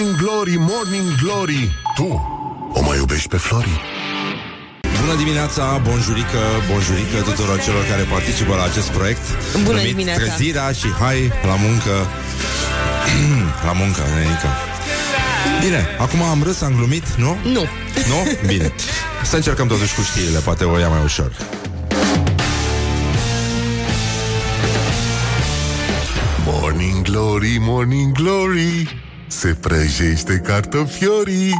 Morning Glory, Morning Glory Tu o mai iubești pe Flori? Bună dimineața, bonjurică, bonjurică tuturor celor care participă la acest proiect Bună numit dimineața. Trezirea și hai la muncă La muncă, nenică Bine, acum am râs, am glumit, nu? Nu. Nu? Bine Să încercăm totuși cu știrile, poate o ia mai ușor Morning Glory, Morning Glory Se prăjește cartofiorii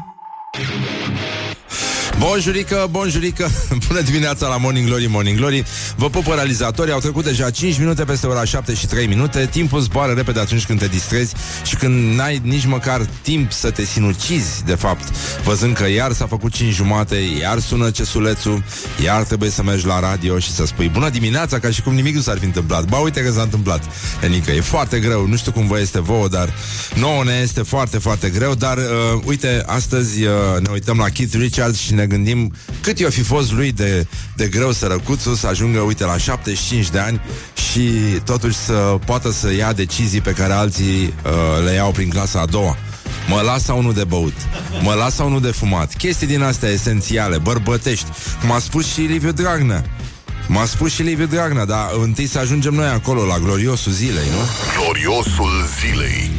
Bonjurică, bonjurică. Bună dimineața la Morning Glory, Morning Glory. Vă pupă realizatorii, au trecut deja 5 minute Peste ora 7 și 3 minute. Timpul zboară repede atunci când te distrezi Și când n-ai nici măcar timp să te sinucizi De fapt, văzând că iar s-a făcut 5 jumate Iar sună cesulețul Iar trebuie să mergi la radio și să spui Bună dimineața, ca și cum nimic nu s-ar fi întâmplat. Ba uite că s-a întâmplat Enică, e foarte greu, nu știu cum vă este vouă Dar nouă ne este foarte, foarte greu. Dar uh, uite, astăzi uh, ne uităm la Keith Richards Și ne gândim cât i-o fi fost lui de, de greu sărăcuțul Să ajungă, uite, la 75 de ani Și totuși să poată să ia decizii Pe care alții uh, le iau prin clasa a doua. Mă las sau nu de băut? Mă las sau nu de fumat? Chestii din astea esențiale, bărbătești. Cum a spus și Liviu Dragnea. M-a spus și Liviu Dragnea Dar întâi să ajungem noi acolo La gloriosul zilei, nu? Gloriosul zilei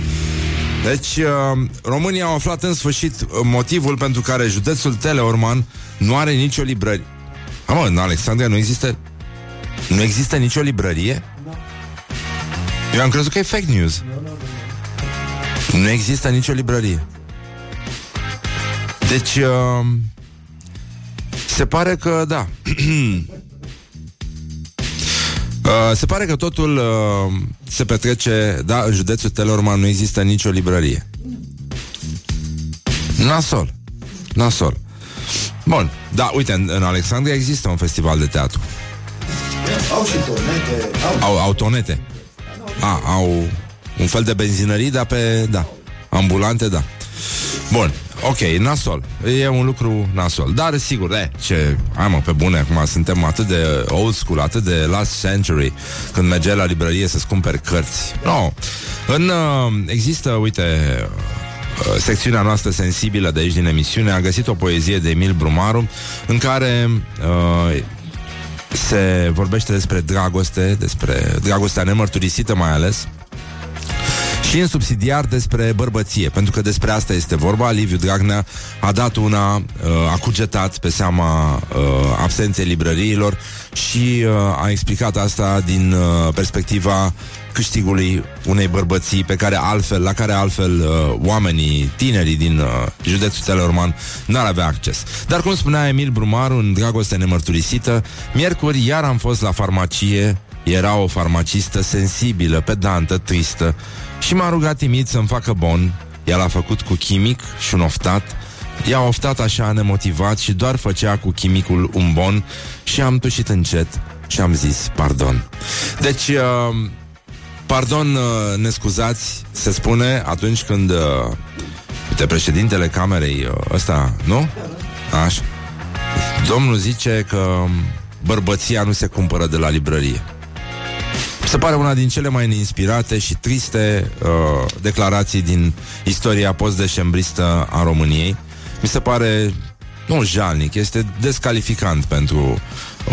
Deci, uh, România au aflat în sfârșit uh, motivul pentru care județul Teleorman nu are nicio librărie. A, mă, în Alexandria nu există... Nu există nicio librărie? Eu am crezut că e fake news. Nu există nicio librărie. Deci, uh, se pare că, da. Uh, se pare că totul uh, se petrece, da, în județul Telorman nu există nicio librărie. Nasol. Nasol. Bun, da, uite, în, în Alexandria există un festival de teatru. Au și tonete, au... Au, au tonete. A, au un fel de benzinării, dar pe, da, ambulante, da. Bun, ok, nasol. E un lucru nasol. Dar, sigur, e, ce... Hai mă, pe bune, acum suntem atât de old school, atât de last century, când mergeai la librărie să-ți cumperi cărți. No. În, uh, există, uite, uh, secțiunea noastră sensibilă de aici din emisiune a găsit o poezie de Emil Brumaru în care uh, se vorbește despre dragoste, despre dragostea nemărturisită mai ales, și în subsidiar despre bărbăție, pentru că despre asta este vorba. Liviu Dragnea a dat una, uh, a cugetat pe seama uh, absenței librăriilor și uh, a explicat asta din uh, perspectiva câștigului unei bărbății pe care altfel, la care altfel uh, oamenii, tinerii din uh, județul Teleorman n-ar avea acces. Dar cum spunea Emil Brumaru în Dragoste nemărturisită, miercuri iar am fost la farmacie, era o farmacistă sensibilă, pedantă, tristă și m-a rugat timid să-mi facă bon. Ea l-a făcut cu chimic și un oftat. I-a oftat așa nemotivat și doar făcea cu chimicul un bon și am tușit încet și am zis pardon. Deci, uh, pardon, uh, ne scuzați, se spune atunci când uh, uite, președintele camerei uh, ăsta, nu? Așa. Domnul zice că bărbăția nu se cumpără de la librărie. Se pare una din cele mai neinspirate și triste uh, declarații din istoria post-decembristă a României. Mi se pare nu jalnic, este descalificant pentru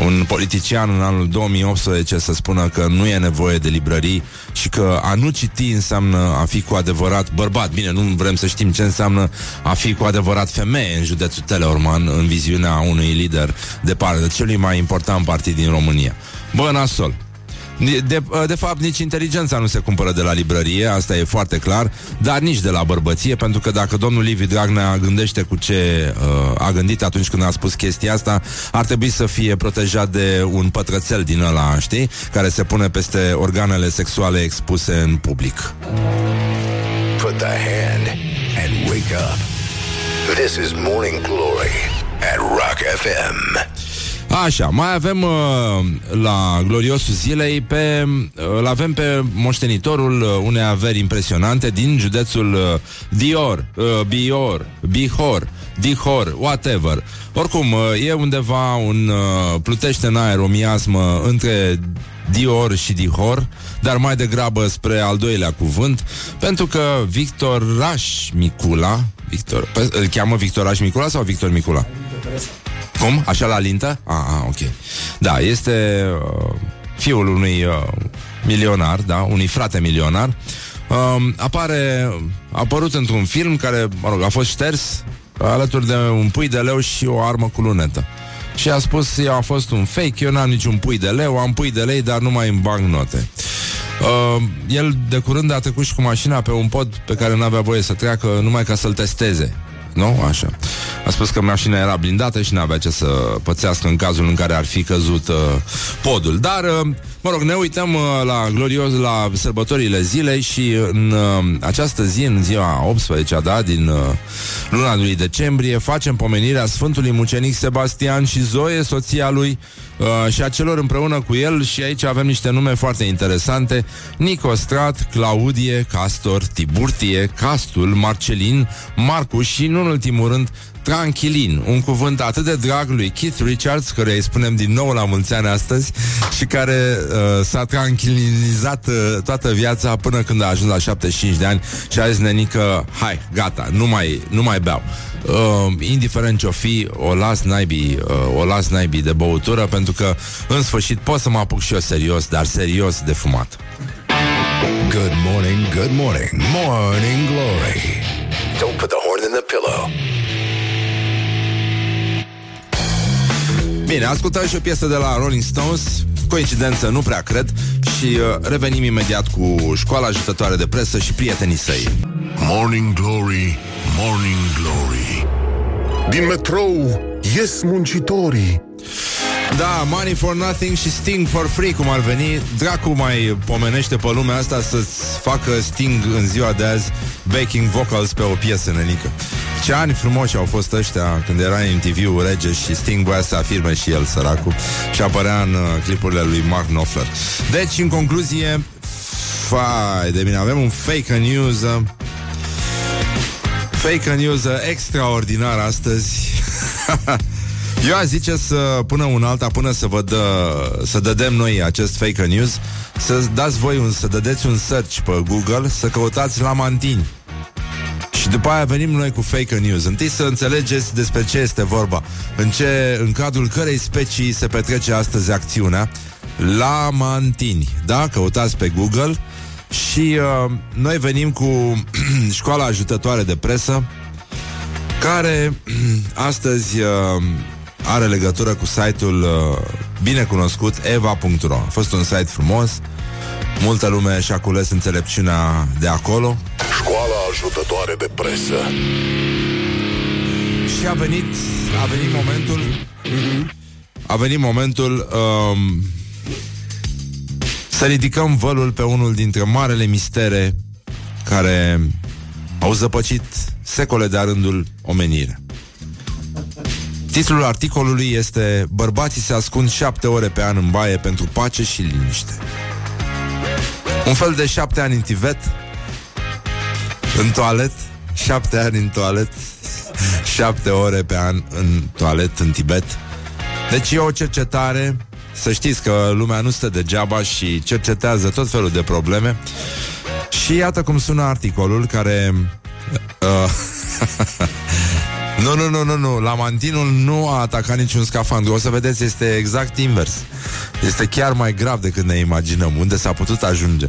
un politician în anul 2018 să spună că nu e nevoie de librării și că a nu citi înseamnă a fi cu adevărat bărbat. Bine, nu vrem să știm ce înseamnă a fi cu adevărat femeie în județul Teleorman, în viziunea unui lider de parte, celui mai important partid din România. Bă, nasol. De, de fapt, nici inteligența nu se cumpără de la librărie, asta e foarte clar, dar nici de la bărbăție, pentru că dacă domnul Liviu Dragnea gândește cu ce uh, a gândit atunci când a spus chestia asta, ar trebui să fie protejat de un pătrățel din ăla, știi, care se pune peste organele sexuale expuse în public. Put the hand and wake up. This is Morning Glory at Rock FM. Așa, mai avem uh, la gloriosul zilei pe, uh, avem pe moștenitorul uh, unei averi impresionante din județul uh, Dior, uh, Bior, Bihor, Dihor, whatever. Oricum, uh, e undeva un uh, plutește în aer o miasmă între Dior și Dihor, dar mai degrabă spre al doilea cuvânt, pentru că Victor Raș Micula, Victor, pe, îl cheamă Victor Raș Micula sau Victor Micula? Cum? Așa la lintă? Ah, ah ok. Da, este uh, fiul unui uh, milionar, da, unui frate milionar. Uh, apare, a apărut într-un film care, mă rog, a fost șters alături de un pui de leu și o armă cu lunetă. Și a spus, eu a fost un fake, eu n-am niciun pui de leu, am pui de lei, dar nu mai îmi note. Uh, el de curând a trecut și cu mașina pe un pod pe care nu avea voie să treacă numai ca să-l testeze. Nu? Așa. A spus că mașina era blindată și n-avea ce să pățească în cazul în care ar fi căzut uh, podul. Dar, uh, mă rog, ne uităm uh, la glorios, la sărbătorile zilei și în uh, această zi, în ziua 18 da, din uh, luna lui decembrie, facem pomenirea Sfântului Mucenic Sebastian și Zoe, soția lui, uh, și a celor împreună cu el și aici avem niște nume foarte interesante Nicostrat, Claudie, Castor, Tiburtie, Castul, Marcelin, Marcus și, nu în ultimul rând, Tranquilin, un cuvânt atât de drag lui Keith Richards, care îi spunem din nou la mulți ani astăzi și care uh, s-a tranquilinizat uh, toată viața până când a ajuns la 75 de ani și a zis nenică, hai, gata, nu mai, nu mai beau. Uh, indiferent ce-o fi, o las naibii, uh, o las naibii de băutură, pentru că în sfârșit pot să mă apuc și eu serios, dar serios de fumat. Good morning, good morning, morning glory. Don't put the horn in the pillow. Bine, ascultăm și o piesă de la Rolling Stones Coincidență, nu prea cred Și uh, revenim imediat cu școala ajutătoare de presă și prietenii săi Morning Glory, Morning Glory Din metrou ies muncitorii da, Money for Nothing și Sting for Free, cum ar veni. Dracu mai pomenește pe lumea asta să-ți facă Sting în ziua de azi backing vocals pe o piesă, nenică. Ce ani frumoși au fost ăștia când era în MTV-ul rege și Sting voia să afirme și el, săracul, și apărea în uh, clipurile lui Mark Knopfler. Deci, în concluzie, fai de bine, avem un fake news uh, fake news uh, extraordinar astăzi. Eu aș zice să până un alta, până să vă dă, să dădem noi acest fake news, să dați voi un, să dădeți un search pe Google, să căutați la mantini. Și după aia venim noi cu fake news. Întâi să înțelegeți despre ce este vorba, în, ce, în cadrul cărei specii se petrece astăzi acțiunea. La Mantini, da? Căutați pe Google și uh, noi venim cu școala ajutătoare de presă care astăzi uh, are legătură cu site-ul uh, binecunoscut eva.ro. A fost un site frumos, multă lume și-a cules înțelepciunea de acolo. Școala ajutătoare de presă Și a venit, a venit momentul a venit momentul um, să ridicăm vălul pe unul dintre marele mistere care au zăpăcit secole de-a rândul omenire. Titlul articolului este Bărbații se ascund șapte ore pe an în baie pentru pace și liniște. Un fel de șapte ani în Tibet, în toalet, șapte ani în toalet, șapte ore pe an în toalet în Tibet. Deci e o cercetare, să știți că lumea nu stă degeaba și cercetează tot felul de probleme. Și iată cum sună articolul care... Uh, Nu, nu, nu, nu, nu. Lamantinul nu a atacat niciun scafandru. O să vedeți, este exact invers. Este chiar mai grav decât ne imaginăm, unde s-a putut ajunge.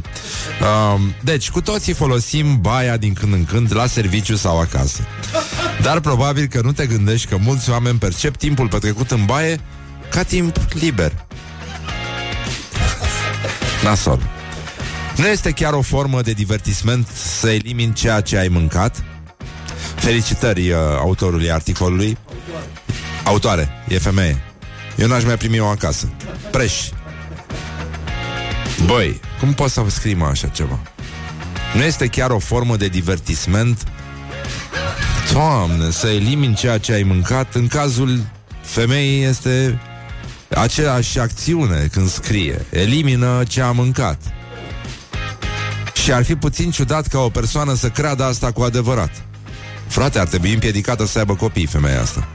Um, deci, cu toții folosim baia din când în când la serviciu sau acasă. Dar probabil că nu te gândești că mulți oameni percep timpul petrecut în baie ca timp liber. Nasol. Nu este chiar o formă de divertisment să elimini ceea ce ai mâncat? Felicitări uh, autorului articolului. Autoare, e femeie. Eu n-aș mai primi-o acasă. Preș. Băi, cum poți să scrii așa ceva? Nu este chiar o formă de divertisment? Doamne, să elimini ceea ce ai mâncat În cazul femeii este aceeași acțiune când scrie. Elimină ce a mâncat. Și ar fi puțin ciudat ca o persoană să creadă asta cu adevărat. Frate, ar trebui împiedicată să aibă copii femeia asta.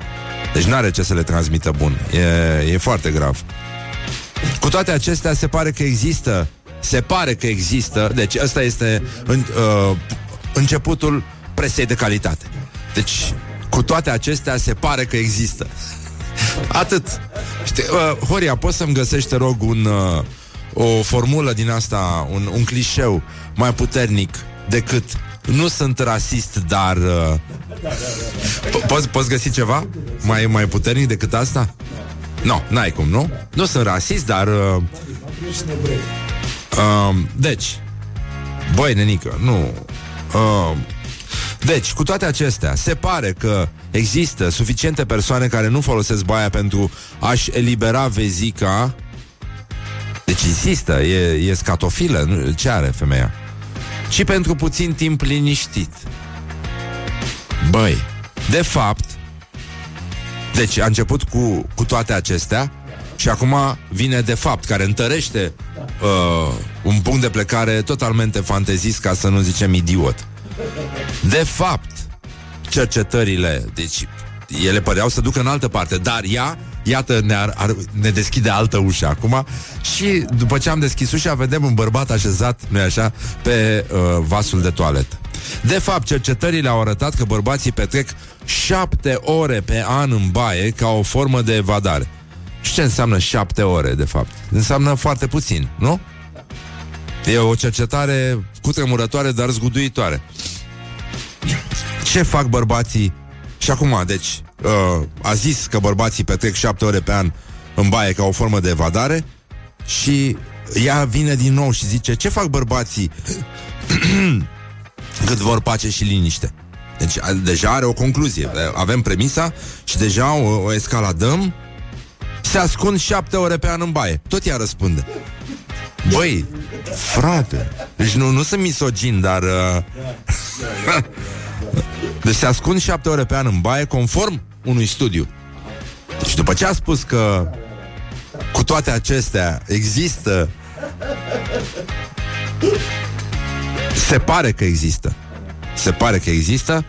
Deci n-are ce să le transmită bun. E, e foarte grav. Cu toate acestea, se pare că există se pare că există, deci ăsta este în, uh, începutul presei de calitate. Deci, cu toate acestea, se pare că există. Atât. Știi, uh, Horia, poți să-mi găsești, te rog, un, uh, o formulă din asta, un, un clișeu mai puternic decât nu sunt rasist, dar... Uh, po- poți, poți găsi ceva mai, mai puternic decât asta? Nu, no, n-ai cum, nu? Nu sunt rasist, dar... Uh, uh, deci, băi, nenică, nu... Uh, deci, cu toate acestea, se pare că există suficiente persoane care nu folosesc baia pentru a-și elibera vezica. Deci insistă, e, e scatofilă, nu, ce are femeia? Și pentru puțin timp liniștit. Băi, de fapt, deci a început cu, cu toate acestea și acum vine de fapt, care întărește uh, un punct de plecare totalmente fantezist, ca să nu zicem idiot. De fapt, cercetările, deci ele păreau să ducă în altă parte, dar ea, iată, ne, ar, ar, ne deschide altă ușă acum și după ce am deschis ușa, vedem un bărbat așezat, nu așa, pe uh, vasul de toaletă. De fapt, cercetările au arătat că bărbații petrec șapte ore pe an în baie ca o formă de evadare. Și ce înseamnă șapte ore, de fapt? Înseamnă foarte puțin, nu? E o cercetare cutremurătoare, dar zguduitoare. Ce fac bărbații? Și acum, deci, uh, a zis că bărbații petrec șapte ore pe an în baie ca o formă de evadare și ea vine din nou și zice, ce fac bărbații cât vor pace și liniște? Deci a, deja are o concluzie. Avem premisa și deja o, o escaladăm. Se ascund șapte ore pe an în baie. Tot ea răspunde. Băi, frate, deci nu, nu sunt misogin, dar... Uh, deci se ascund șapte ore pe an în baie, conform unui studiu. Și după ce a spus că cu toate acestea există... Se pare că există. Se pare că există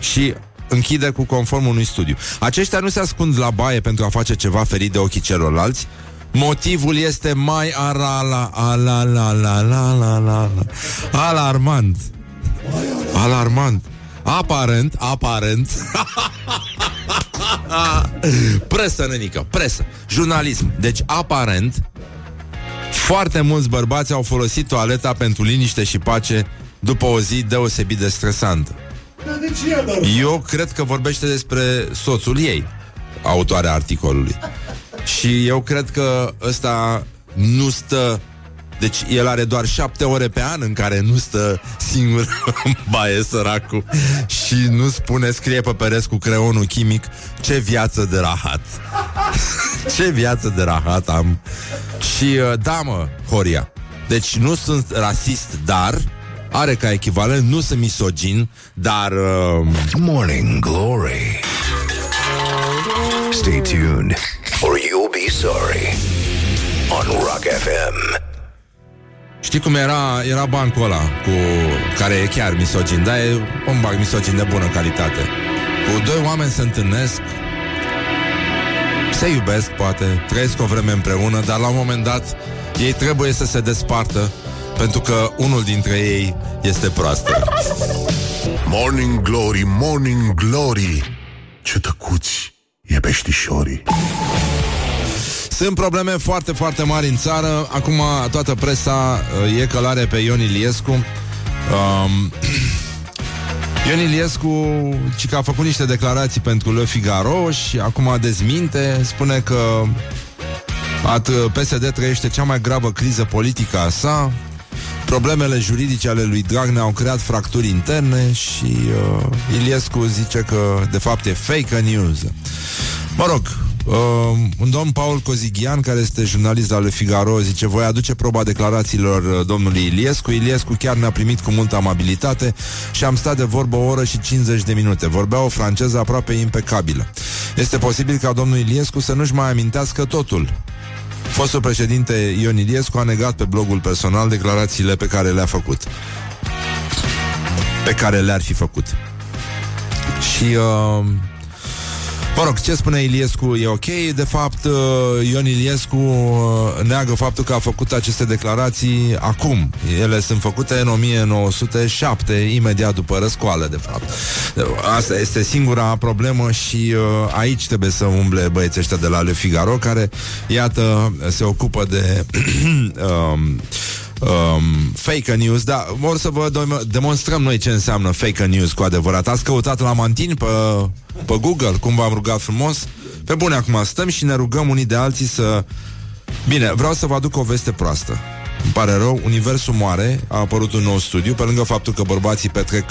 și închide cu conform unui studiu. Aceștia nu se ascund la baie pentru a face ceva ferit de ochii celorlalți, Motivul este mai arala, ala, la, la, la, la, la, alarmant. Alarmant. Aparent, aparent. presă, nenică, presă. Jurnalism. Deci, aparent, foarte mulți bărbați au folosit toaleta pentru liniște și pace după o zi deosebit de stresantă. Eu cred că vorbește despre soțul ei, autoarea articolului. Și eu cred că ăsta nu stă deci el are doar șapte ore pe an în care nu stă singur în baie săracul și nu spune, scrie pe pereți cu creonul chimic ce viață de rahat. ce viață de rahat am. Și uh, da, mă, Horia, deci nu sunt rasist, dar are ca echivalent, nu sunt misogin, dar... Uh... Morning Glory Stay tuned or you'll be sorry on Rock FM. Știi cum era, era bancul ăla cu, care e chiar misogin, dar e un banc misogin de bună calitate. Cu doi oameni se întâlnesc, se iubesc, poate, trăiesc o vreme împreună, dar la un moment dat ei trebuie să se despartă pentru că unul dintre ei este proastă. Morning Glory, Morning Glory Ce tăcuți e peștișorii Sunt probleme foarte, foarte mari în țară. Acum toată presa uh, e călare pe Ion Iliescu. Um, Ion Iliescu ci că a făcut niște declarații pentru Le Figaro și acum dezminte, spune că at, PSD trăiește cea mai gravă criză politică a sa, Problemele juridice ale lui Dragnea au creat fracturi interne și uh, Iliescu zice că de fapt e fake news. Mă rog, Uh, un domn Paul Cozighian, care este jurnalist al Figaro, zice Voi aduce proba declarațiilor uh, domnului Iliescu. Iliescu chiar ne-a primit cu multă amabilitate și am stat de vorbă o oră și 50 de minute. Vorbea o franceză aproape impecabilă. Este posibil ca domnul Iliescu să nu-și mai amintească totul. Fostul președinte Ion Iliescu a negat pe blogul personal declarațiile pe care le-a făcut. Pe care le-ar fi făcut. Și uh, Mă rog, ce spune Iliescu e ok. De fapt, uh, Ion Iliescu uh, neagă faptul că a făcut aceste declarații acum. Ele sunt făcute în 1907, imediat după răscoală, de fapt. Asta este singura problemă și uh, aici trebuie să umble băieții ăștia de la Le Figaro, care, iată, se ocupă de... um, um, fake news, dar vor să vă demonstrăm noi ce înseamnă fake news cu adevărat. Ați căutat la Mantin pe, pe Google, cum v-am rugat frumos? Pe bune, acum stăm și ne rugăm unii de alții să... Bine, vreau să vă aduc o veste proastă. Îmi pare rău, Universul moare, a apărut un nou studiu, pe lângă faptul că bărbații petrec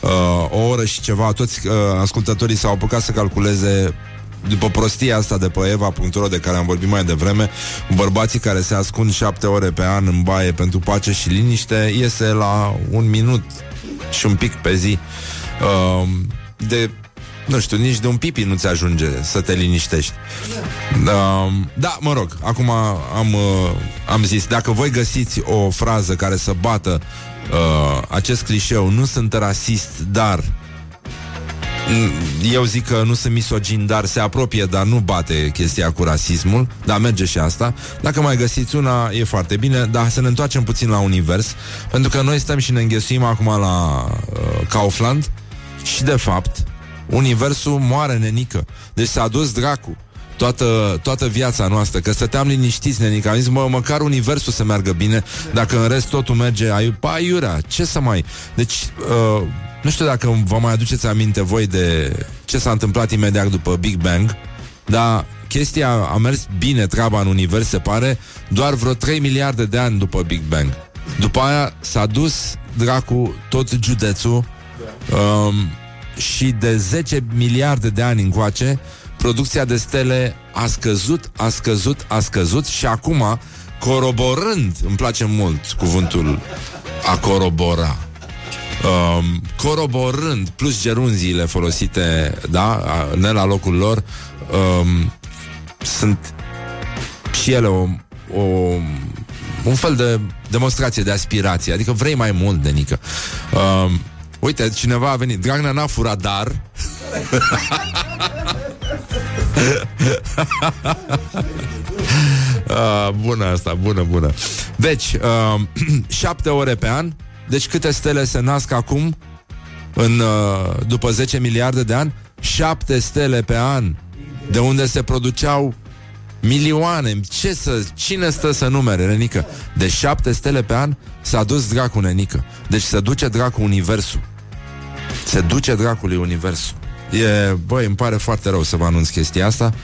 uh, o oră și ceva, toți uh, ascultătorii s-au apucat să calculeze după prostia asta de pe Eva.ro de care am vorbit mai devreme, bărbații care se ascund șapte ore pe an în baie pentru pace și liniște iese la un minut și un pic pe zi uh, de nu știu, nici de un pipi nu ți ajunge să te liniștești. Uh, da, mă rog, acum am, uh, am zis, dacă voi găsiți o frază care să bată uh, acest clișeu, nu sunt rasist, dar Mm, eu zic că nu sunt misogin, dar se apropie, dar nu bate chestia cu rasismul, dar merge și asta. Dacă mai găsiți una, e foarte bine, dar să ne întoarcem puțin la univers, pentru că noi stăm și ne înghesuim acum la uh, Kaufland și, de fapt, universul moare nenică. Deci s-a dus dracu toată, toată viața noastră, că stăteam liniștiți, nenică. Am zis, mă, măcar universul să meargă bine, dacă în rest totul merge aiurea, ce să mai... Deci, uh, nu știu dacă vă mai aduceți aminte voi de ce s-a întâmplat imediat după Big Bang, dar chestia a mers bine treaba în univers, se pare, doar vreo 3 miliarde de ani după Big Bang. După aia s-a dus dracu tot județul um, și de 10 miliarde de ani încoace producția de stele a scăzut, a scăzut, a scăzut și acum, coroborând, îmi place mult cuvântul a corobora, um, coroborând plus gerunziile folosite, da, ne la locul lor, um, sunt și ele o, o, un fel de demonstrație de aspirație, adică vrei mai mult de nică. Um, uite, cineva a venit, Dragnea n-a furat, dar... uh, bună asta, bună, bună. Deci, uh, șapte ore pe an, deci câte stele se nasc acum, în, uh, după 10 miliarde de ani? 7 stele pe an, de unde se produceau milioane. Ce să, cine stă să numere, Renică? De 7 stele pe an s-a dus dracu, Nenică. Deci se duce dracu universul. Se duce dracului universul. E, băi, îmi pare foarte rău să vă anunț chestia asta.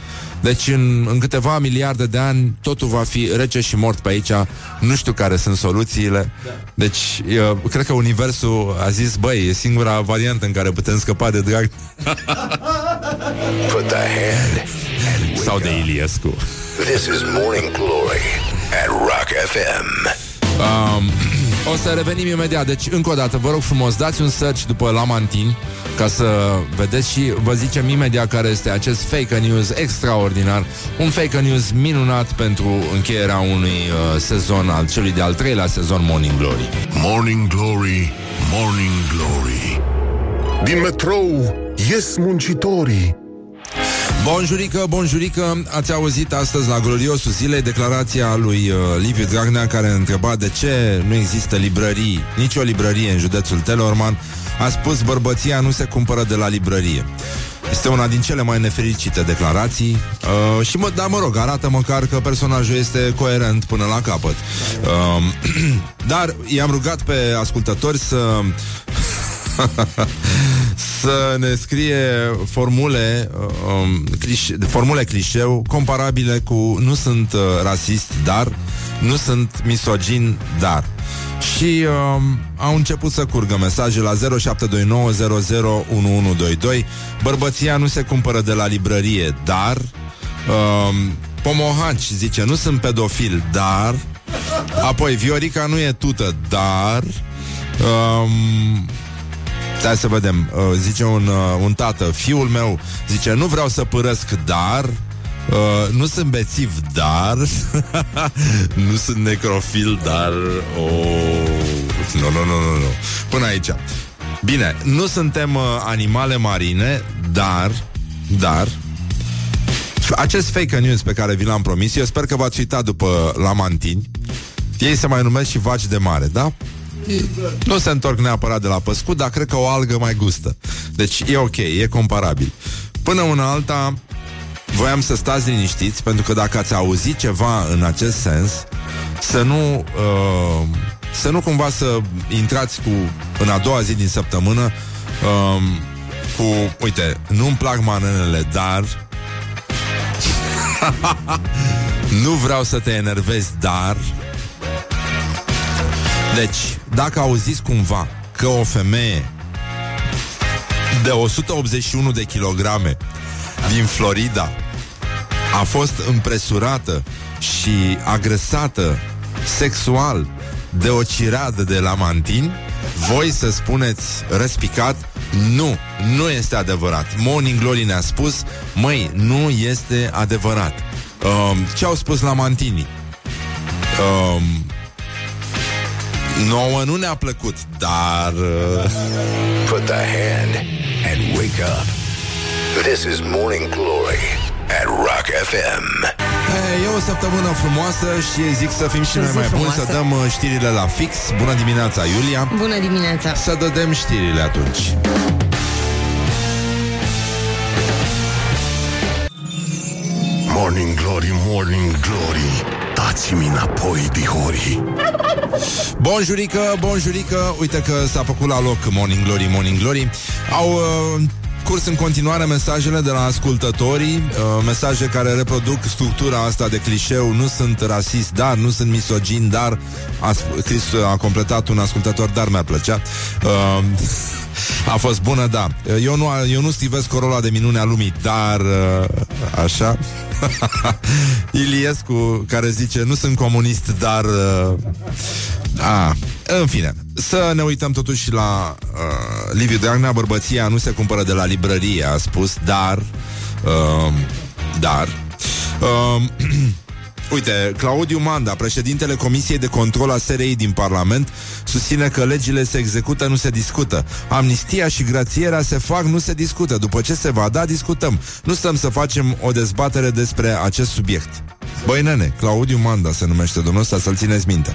Deci în, în câteva miliarde de ani totul va fi rece și mort pe aici. Nu știu care sunt soluțiile. Deci eu cred că Universul a zis, băi, e singura variantă în care putem scăpa de drag. Put the hand Sau de Iliescu. This is Morning Glory at Rock FM. Um, o să revenim imediat. Deci, încă o dată, vă rog frumos, dați un search după Lamantin ca să vedeți și vă zicem imediat care este acest fake news extraordinar. Un fake news minunat pentru încheierea unui uh, sezon al celui de-al treilea sezon Morning Glory. Morning Glory, Morning Glory Din metrou ies muncitorii Bonjurică, bonjurică, ați auzit astăzi la gloriosul zilei declarația lui uh, Liviu Dragnea care întreba de ce nu există librării, nicio librărie în județul Telorman. A spus bărbăția nu se cumpără de la librărie. Este una din cele mai nefericite declarații uh, și, mă, da, mă rog, arată măcar că personajul este coerent până la capăt. Uh, dar i-am rugat pe ascultători să să ne scrie formule um, clișe, formule clișeu comparabile cu nu sunt uh, rasist, dar nu sunt misogin, dar. Și um, au început să curgă mesaje la 0729001122 Bărbăția nu se cumpără de la librărie, dar Uh, Pomohaci zice, nu sunt pedofil, dar... Apoi, Viorica nu e tută, dar... Um, Hai să vedem. Uh, zice un, uh, un tată, fiul meu, zice, nu vreau să părăsc, dar... Uh, nu sunt bețiv, dar Nu sunt necrofil, dar oh. Nu, nu, nu, nu, nu Până aici Bine, nu suntem uh, animale marine Dar Dar acest fake news pe care vi l-am promis Eu sper că v-ați uitat după lamantini Ei se mai numesc și vaci de mare, da? Nu se întorc neapărat de la păscut Dar cred că o algă mai gustă. Deci e ok, e comparabil. Până una alta Voiam să stați liniștiți Pentru că dacă ați auzit ceva în acest sens Să nu uh, Să nu cumva să intrați cu În a doua zi din săptămână uh, Cu, uite Nu-mi plac manenele, dar Nu vreau să te enervezi, dar Deci, dacă auziți cumva Că o femeie De 181 de kilograme Din Florida A fost împresurată Și agresată Sexual De o ciradă de lamantini Voi să spuneți răspicat nu, nu este adevărat. Morning Glory ne-a spus, măi, nu este adevărat. Um, ce au spus la Mantini? Um, nouă nu ne-a plăcut, dar... Uh... Put the hand and wake up. This is Morning Glory at Rock FM. E o săptămână frumoasă și zic să fim și noi zi mai buni, frumoasă. să dăm uh, știrile la fix. Bună dimineața, Iulia! Bună dimineața! Să dădem știrile atunci. Morning Glory, Morning Glory Dați-mi înapoi, dihori. Bonjurică, bonjurică Uite că s-a făcut la loc Morning Glory, Morning Glory. Au uh, curs în continuare mesajele de la ascultătorii uh, Mesaje care reproduc structura asta de clișeu. Nu sunt rasist, dar nu sunt misogin, dar a scris, a completat un ascultător, dar mi-a plăcea. Uh, A fost bună, da. Eu nu, eu nu stivesc corola de minune a lumii Dar, uh, așa. Iliescu care zice Nu sunt comunist, dar uh, a, În fine. Să ne uităm totuși la uh, Liviu Dragnea. Bărbăția nu se cumpără de la librărie A spus, dar uh, Dar uh, Uite, Claudiu Manda, președintele Comisiei de Control a SRI din Parlament, susține că legile se execută, nu se discută. Amnistia și grațierea se fac, nu se discută. După ce se va da, discutăm. Nu stăm să facem o dezbatere despre acest subiect. Băi, nene, Claudiu Manda se numește domnul ăsta, să-l țineți minte.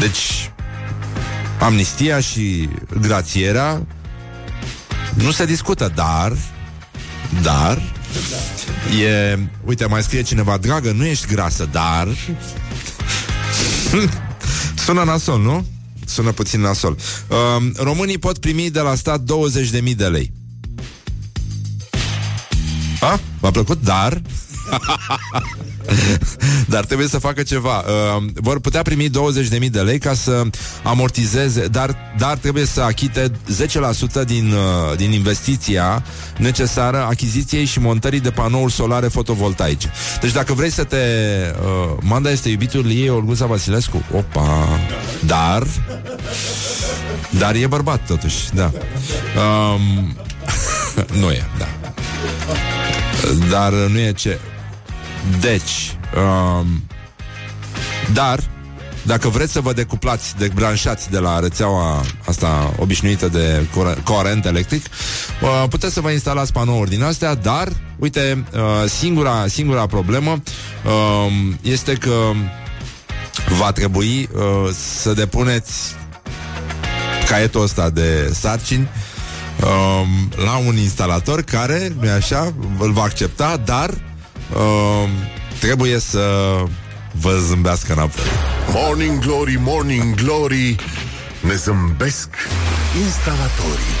Deci, amnistia și grațierea nu se discută, dar dar E, uite, mai scrie cineva Dragă, nu ești grasă, dar Sună nasol, nu? Sună puțin nasol uh, Românii pot primi de la stat 20.000 de lei A? V-a plăcut? Dar dar trebuie să facă ceva. Uh, vor putea primi 20.000 de lei ca să amortizeze, dar, dar trebuie să achite 10% din, uh, din investiția necesară achiziției și montării de panouri solare fotovoltaice. Deci dacă vrei să te... Uh, Manda este iubitul ei, Olguța Vasilescu. Opa! Dar... Dar e bărbat totuși, da. Um, nu e, da. Dar nu e ce... Deci, um, dar, dacă vreți să vă decuplați, debranșați de la rețeaua asta obișnuită de cur- curent electric, uh, puteți să vă instalați panouri din astea, dar, uite, uh, singura, singura problemă uh, este că va trebui uh, să depuneți caietul ăsta de sarcini um, la un instalator care, nu așa, îl va accepta, dar um, trebuie să vă zâmbească înapoi. Morning Glory, Morning Glory Ne zâmbesc instalatorii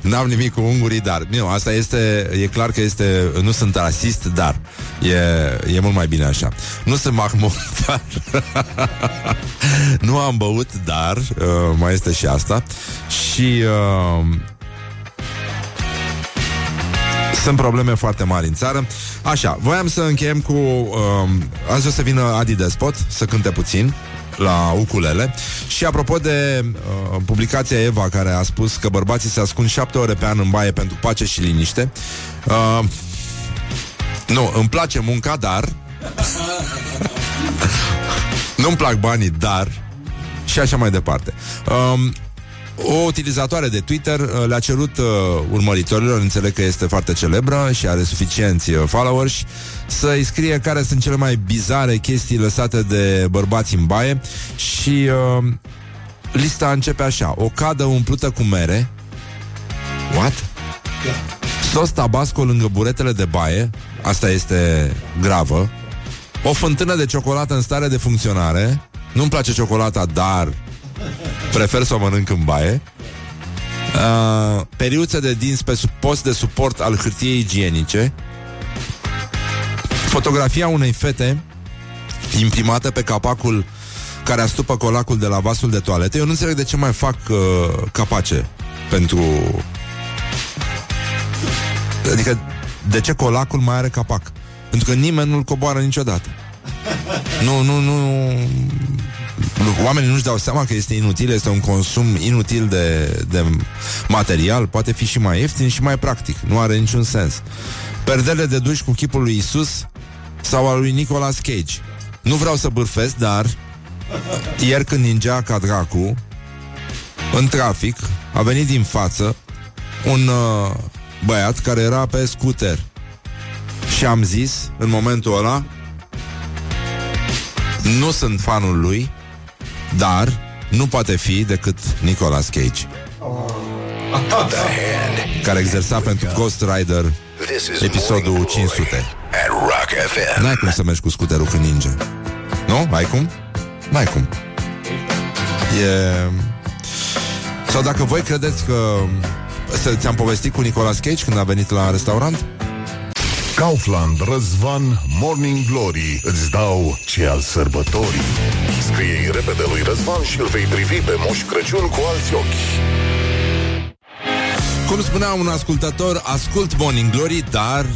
N-am nimic cu ungurii, dar nu, asta este, e clar că este, nu sunt rasist, dar e, e mult mai bine așa. Nu sunt Mahmud, dar nu am băut, dar uh, mai este și asta. Și uh, Sunt probleme foarte mari în țară. Așa, voiam să încheiem cu... Uh, azi o să vină Adi Despot să cânte puțin la ukulele. Și apropo de uh, publicația Eva care a spus că bărbații se ascund șapte ore pe an în baie pentru pace și liniște. Uh, nu, îmi place munca, dar nu-mi plac banii, dar și așa mai departe. Um, o utilizatoare de Twitter uh, le-a cerut uh, urmăritorilor, înțeleg că este foarte celebră și are suficienți uh, followers, să-i scrie care sunt cele mai bizare chestii lăsate de bărbați în baie și uh, lista începe așa. O cadă umplută cu mere. What? Sos tabasco lângă buretele de baie. Asta este gravă. O fântână de ciocolată în stare de funcționare. Nu-mi place ciocolata, dar prefer să o mănânc în baie. Uh, periuțe de dinți pe post de suport al hârtiei igienice. Fotografia unei fete imprimată pe capacul care astupă colacul de la vasul de toaletă. Eu nu înțeleg de ce mai fac uh, capace pentru... Adică de ce colacul mai are capac? Pentru că nimeni nu-l coboară niciodată. Nu, nu, nu... Oamenii nu-și dau seama că este inutil, este un consum inutil de, de material, poate fi și mai ieftin și mai practic. Nu are niciun sens. Perdele de duș cu chipul lui Isus sau al lui Nicolas Cage. Nu vreau să bârfesc, dar ieri când ningea ca dracu, în trafic, a venit din față un uh, băiat care era pe scooter. Și am zis, în momentul ăla, nu sunt fanul lui, dar nu poate fi decât Nicolas Cage. Care exersa pentru Ghost Rider episodul 500. N-ai cum să mergi cu scuterul când ninge. Nu? Ai cum? N-ai cum. E... Sau dacă voi credeți că ți-am povestit cu Nicolas Cage când a venit la restaurant? Kaufland, Răzvan, Morning Glory Îți dau ce al sărbătorii. Scrie repede lui Răzvan și îl vei privi pe Moș Crăciun cu alți ochi. Cum spunea un ascultător, ascult Morning Glory, dar...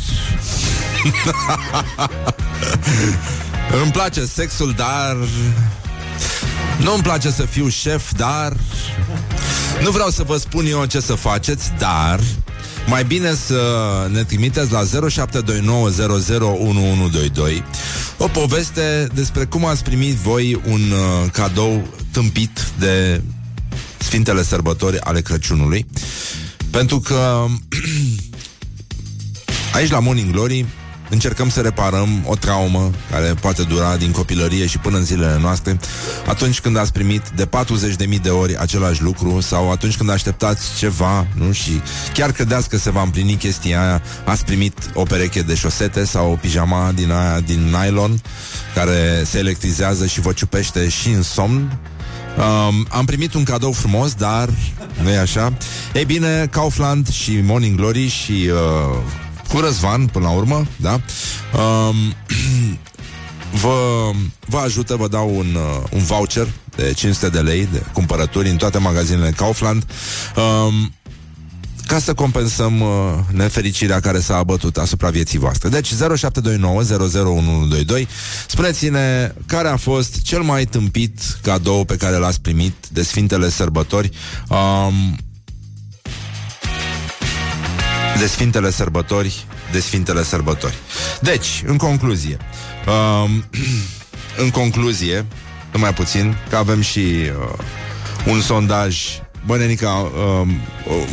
Îmi place sexul, dar... Nu îmi place să fiu șef, dar... Nu vreau să vă spun eu ce să faceți, dar... Mai bine să ne trimiteți la 0729001122 o poveste despre cum ați primit voi un uh, cadou tâmpit de Sfintele Sărbători ale Crăciunului. Pentru că aici la Morning Glory încercăm să reparăm o traumă care poate dura din copilărie și până în zilele noastre, atunci când ați primit de 40.000 de ori același lucru sau atunci când așteptați ceva, nu? Și chiar credeți că se va împlini chestia aia, ați primit o pereche de șosete sau o pijama din aia din nylon care se electrizează și vă ciupește și în somn, Um, am primit un cadou frumos, dar nu e așa. Ei bine, Kaufland și Morning Glory și uh, cu Răzvan, până la urmă, da? Um, vă, vă ajută, vă dau un, uh, un voucher de 500 de lei de cumpărături în toate magazinele Kaufland. Um, ca să compensăm uh, nefericirea care s-a abătut asupra vieții voastre. Deci 0729 Spuneți-ne care a fost cel mai tâmpit cadou pe care l-ați primit de Sfintele Sărbători. Um, de Sfintele Sărbători, de Sfintele Sărbători. Deci, în concluzie, um, în concluzie, numai puțin, că avem și uh, un sondaj Bă, Nenica, uh,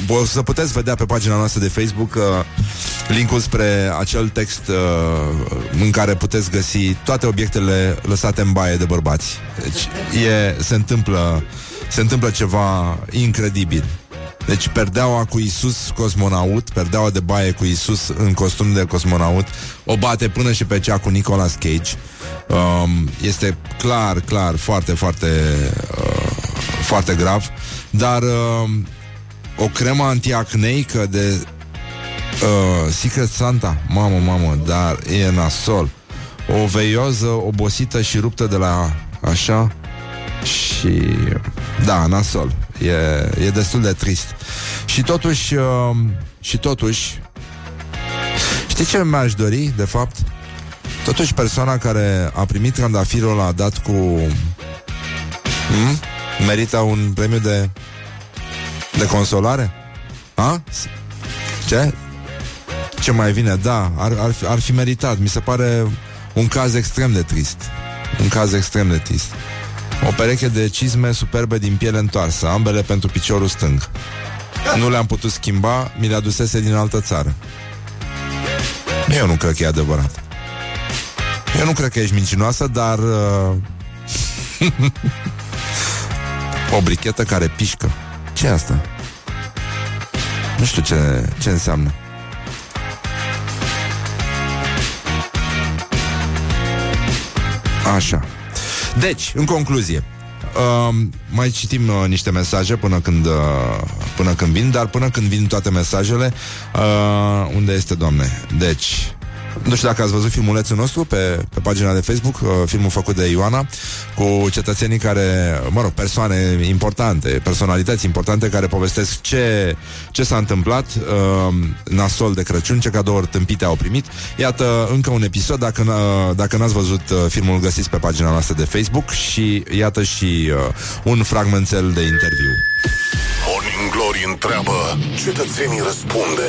o să puteți vedea pe pagina noastră de Facebook uh, linkul spre acel text uh, în care puteți găsi toate obiectele lăsate în baie de bărbați. Deci e, se întâmplă se întâmplă ceva incredibil. Deci perdeaua cu Isus cosmonaut, perdeaua de baie cu Isus în costum de cosmonaut, o bate până și pe cea cu Nicolas Cage. Um, este clar, clar, foarte, foarte, uh, foarte grav. Dar uh, o cremă antiacneică de uh, Secret Santa, mamă, mamă, dar e nasol. O veioză obosită și ruptă de la așa și da, nasol. E, e destul de trist. Și totuși, uh, și totuși, Știi ce mi-aș dori, de fapt? Totuși persoana care a primit trandafirul a dat cu... Hmm? Merită un premiu de... De consolare? Ha? Ce? Ce mai vine? Da, ar, ar, fi, ar fi meritat. Mi se pare un caz extrem de trist. Un caz extrem de trist. O pereche de cizme superbe din piele întoarsă, ambele pentru piciorul stâng. Nu le-am putut schimba, mi le adusese din altă țară. Eu nu cred că e adevărat. Eu nu cred că ești mincinoasă, dar... Uh... o brichetă care pișcă. ce asta? Nu știu ce, ce înseamnă. Așa. Deci, în concluzie, uh, mai citim uh, niște mesaje până când, uh, până când vin, dar până când vin toate mesajele, uh, unde este, doamne? Deci, nu știu dacă ați văzut filmulețul nostru pe, pe pagina de Facebook, uh, filmul făcut de Ioana, cu cetățenii care, mă rog, persoane importante, personalități importante care povestesc ce, ce s-a întâmplat, uh, nasol de Crăciun, ce cadouri tâmpite au primit. Iată încă un episod, dacă, n- dacă n-ați văzut uh, filmul, găsiți pe pagina noastră de Facebook și iată și uh, un fragmentel de interviu. Morning Glory întreabă, cetățenii răspunde.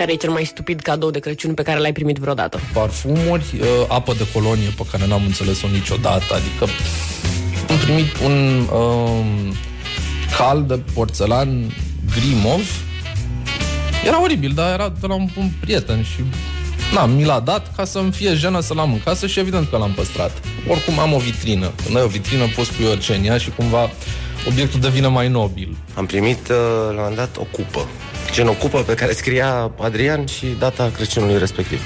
Care e cel mai stupid cadou de Crăciun pe care l-ai primit vreodată? Parfumuri, uh, apă de colonie pe care n-am înțeles-o niciodată, adică am primit un um, cal de porțelan grimov. Era oribil, dar era de la un, un prieten și Na, mi l-a dat ca să-mi fie jenă să-l am în casă și evident că l-am păstrat. Oricum am o vitrină. Când ai o vitrină poți pui orice în ea și cumva obiectul devine mai nobil. Am primit uh, la un moment dat o cupă. Gen o cupă pe care scria Adrian și data Crăciunului respectiv.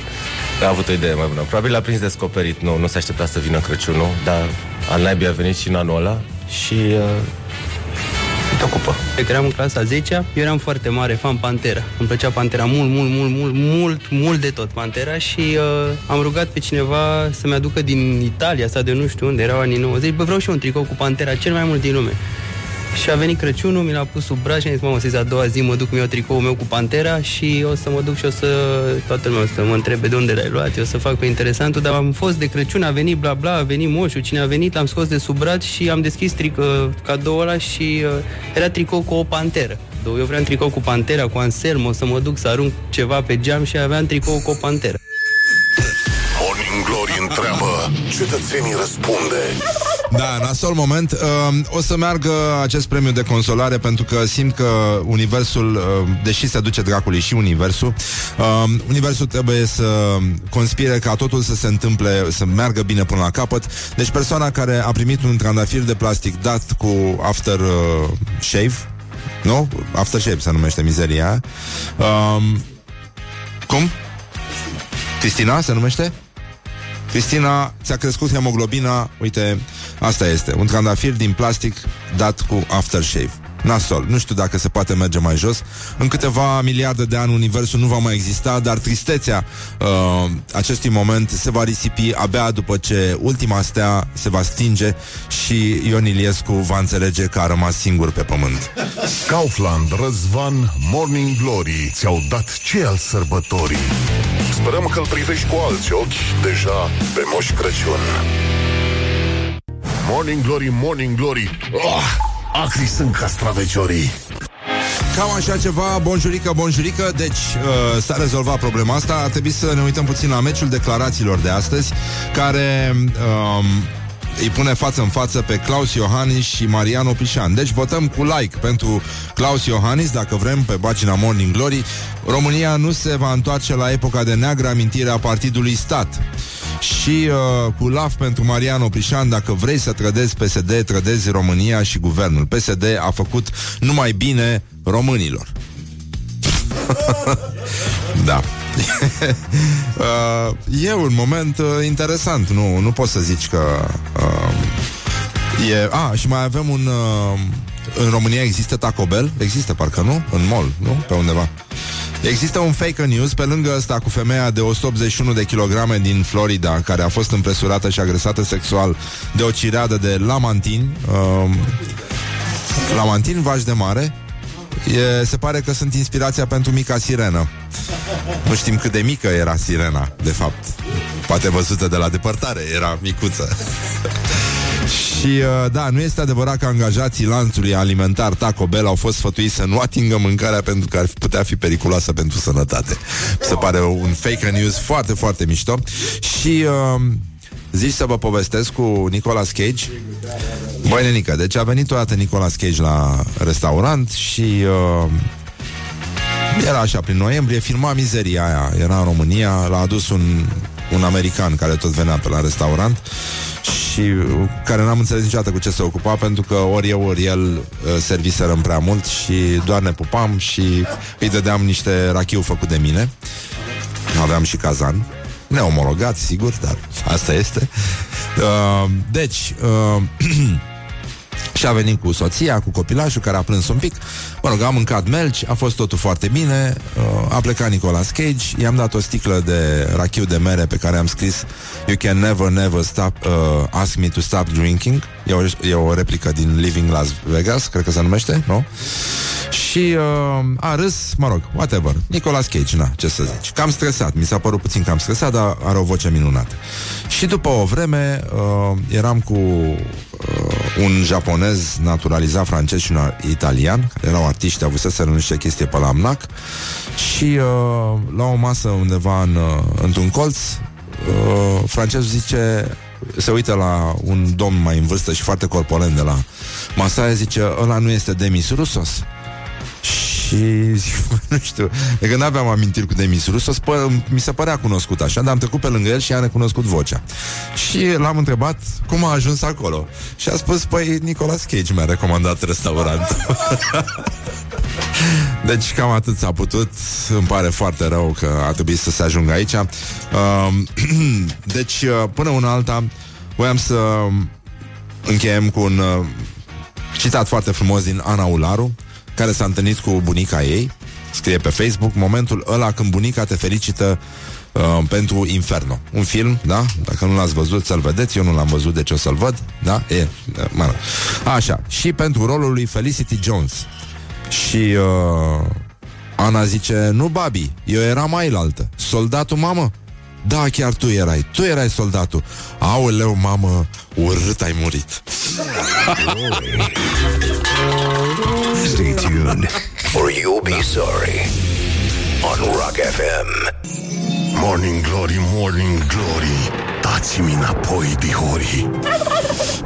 A avut o idee mai bună. Probabil l-a prins descoperit. Nu, nu s-a așteptat să vină Crăciunul, dar al naibii a venit și în anul ăla și uh, uite o cupă. Cred că eram în clasa 10 eu eram foarte mare fan Pantera. Îmi plăcea Pantera mult, mult, mult, mult, mult, mult de tot Pantera și uh, am rugat pe cineva să-mi aducă din Italia sau de nu știu unde, erau anii 90, bă, vreau și eu un tricou cu Pantera, cel mai mult din lume. Și a venit Crăciunul, mi l-a pus sub braț și am zis, mamă, să a doua zi mă duc cu eu tricoul meu cu Pantera și o să mă duc și o să, toată lumea o să mă întrebe de unde l-ai luat, eu o să fac pe interesantul, dar am fost de Crăciun, a venit bla bla, a venit moșul, cine a venit, l-am scos de sub braț și am deschis tric, uh, cadoul ăla și uh, era tricou cu o panteră. Eu vreau un tricou cu pantera, cu Anselmo, să mă duc să arunc ceva pe geam și aveam tricou cu o panteră. Morning Glory întreabă, cetățenii răspunde. Da, nasol moment. Uh, o să meargă acest premiu de consolare pentru că simt că universul, uh, deși se duce dracului și universul, uh, universul trebuie să conspire ca totul să se întâmple, să meargă bine până la capăt. Deci persoana care a primit un trandafir de plastic dat cu after uh, shave, nu? After shave se numește mizeria. Uh, cum? Cristina se numește? Cristina, ți-a crescut hemoglobina, uite, asta este, un trandafir din plastic dat cu aftershave. Nasol, nu știu dacă se poate merge mai jos În câteva miliarde de ani Universul nu va mai exista Dar tristețea uh, acestui moment Se va risipi abia după ce Ultima stea se va stinge Și Ion Iliescu va înțelege Că a rămas singur pe pământ Kaufland, Răzvan, Morning Glory ți-au dat ce al sărbătorii. Sperăm că îl privești cu alți ochi deja pe Moș Crăciun. Morning Glory, Morning Glory, oh, acri sunt castraveciorii. Cam așa ceva, bonjurică, bonjurică Deci uh, s-a rezolvat problema asta Ar trebui să ne uităm puțin la meciul declarațiilor de astăzi Care um, îi pune față în față pe Claus Iohannis și Mariano Pișan. Deci votăm cu like pentru Claus Iohannis, dacă vrem, pe pagina Morning Glory. România nu se va întoarce la epoca de neagră amintire a partidului stat. Și uh, cu laf pentru Mariano Pișan, dacă vrei să trădezi PSD, trădezi România și guvernul. PSD a făcut numai bine românilor. da. Uh, e un moment uh, interesant, nu, nu poți să zici că uh, e... A, ah, și mai avem un... Uh, în România există Taco Bell? Există, parcă nu? În mall, nu? Pe undeva. Există un fake news pe lângă ăsta cu femeia de 181 de kilograme din Florida care a fost împresurată și agresată sexual de o cireadă de lamantin. Uh, lamantin, vaș de mare, e, se pare că sunt inspirația pentru mica sirenă. Nu știm cât de mică era sirena, de fapt. Poate văzută de la depărtare, era micuță. Și uh, da, nu este adevărat că angajații lanțului alimentar Taco Bell au fost sfătuiți să nu atingă mâncarea pentru că ar putea fi periculoasă pentru sănătate. Se pare un fake news foarte, foarte mișto. Și uh, zici să vă povestesc cu Nicolas Cage. Băi, nenică, deci a venit o dată Nicolas Cage la restaurant și uh, era așa prin noiembrie, filma mizeria aia, era în România, l-a adus un, un american care tot venea pe la restaurant și uh, care n-am înțeles niciodată cu ce se ocupa pentru că ori eu, ori el uh, serviserăm prea mult și doar ne pupam și îi dădeam niște rachiu făcut de mine. Aveam și cazan. Neomologat, sigur, dar asta este. Uh, deci, uh, Și a venit cu soția, cu copilașul care a plâns un pic. Mă rog, am mâncat melci, a fost totul foarte bine. Uh, A plecat Nicolas Cage. I-am dat o sticlă de rachiu de mere Pe care am scris You can never, never stop uh, Ask me to stop drinking. E o, e o replică din Living Las Vegas Cred că se numește, nu? Și uh, a râs, mă rog, whatever. Nicolas Cage, na, ce să zici. Cam stresat, mi s-a părut puțin cam stresat Dar are o voce minunată. Și după o vreme uh, Eram cu uh, un japonez naturalizat francez și un italian, care erau artiști, avuseseră niște chestii pe la amnac și uh, la o masă undeva în, uh, într-un colț, uh, francezul zice, se uită la un domn mai în vârstă și foarte corpulent de la masa aia, zice, ăla nu este Demis Rusos? Și nu știu, de când aveam amintiri cu Demis Rusos, pă, mi se părea cunoscut așa, dar am trecut pe lângă el și a recunoscut vocea. Și l-am întrebat cum a ajuns acolo. Și a spus, păi Nicolas Cage mi-a recomandat restaurantul. Deci cam atât s-a putut Îmi pare foarte rău că a trebuit să se ajungă aici uh, Deci uh, până una alta Voiam să încheiem cu un uh, citat foarte frumos din Ana Ularu care s-a întâlnit cu bunica ei, scrie pe Facebook, momentul ăla când bunica te felicită uh, pentru Inferno. Un film, da? Dacă nu l-ați văzut, să-l vedeți. Eu nu l-am văzut, deci o să-l văd. Da? E, mă rog. Așa. Și pentru rolul lui Felicity Jones. Și uh, Ana zice, nu, babi, eu eram altă. Soldatul, mamă? Da, chiar tu erai. Tu erai soldatul. Aoleu, mamă, urât ai murit. Stay tuned, or you'll be sorry. On Rock FM. Morning Glory, Morning Glory Dați-mi înapoi, dihori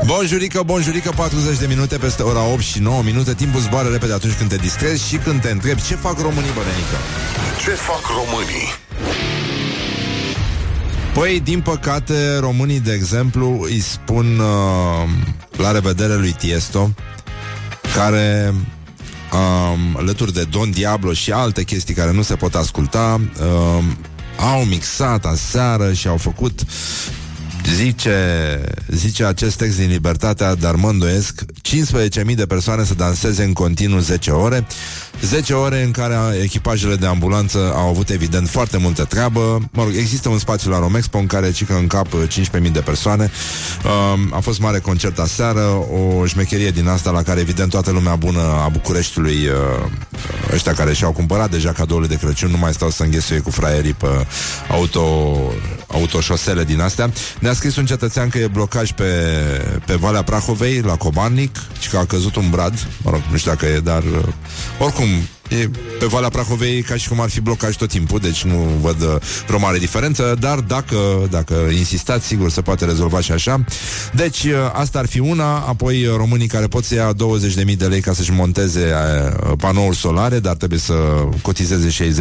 Bonjurică, bonjurică, 40 de minute peste ora 8 și 9 minute Timpul zboară repede atunci când te distrezi și când te întrebi Ce fac românii, bănenică? Ce fac românii? Păi, din păcate, românii, de exemplu, îi spun uh, la revedere lui Tiesto, care, um, alături de Don Diablo și alte chestii care nu se pot asculta, uh, au mixat aseară și au făcut Zice, zice acest text din Libertatea, dar mă îndoiesc 15.000 de persoane să danseze în continuu 10 ore 10 ore în care echipajele de ambulanță au avut evident foarte multă treabă. Mă rog, există un spațiu la Romexpo în care cică în cap 15.000 de persoane. Uh, a fost mare concert aseară, o șmecherie din asta la care evident toată lumea bună a Bucureștiului, uh, ăștia care și-au cumpărat deja cadourile de Crăciun, nu mai stau să înghesuie cu fraierii pe auto, autoșosele din astea. Ne-a scris un cetățean că e blocaj pe, pe Valea Prahovei, la Cobarnic, și că a căzut un brad. Mă rog, nu știu dacă e, dar uh, oricum E pe Valea Prahovei ca și cum ar fi blocaj tot timpul, deci nu văd uh, vreo mare diferență, dar dacă, dacă insistați, sigur se poate rezolva și așa. Deci uh, asta ar fi una, apoi uh, românii care pot să ia 20.000 de lei ca să-și monteze panouri solare, dar trebuie să cotizeze și ei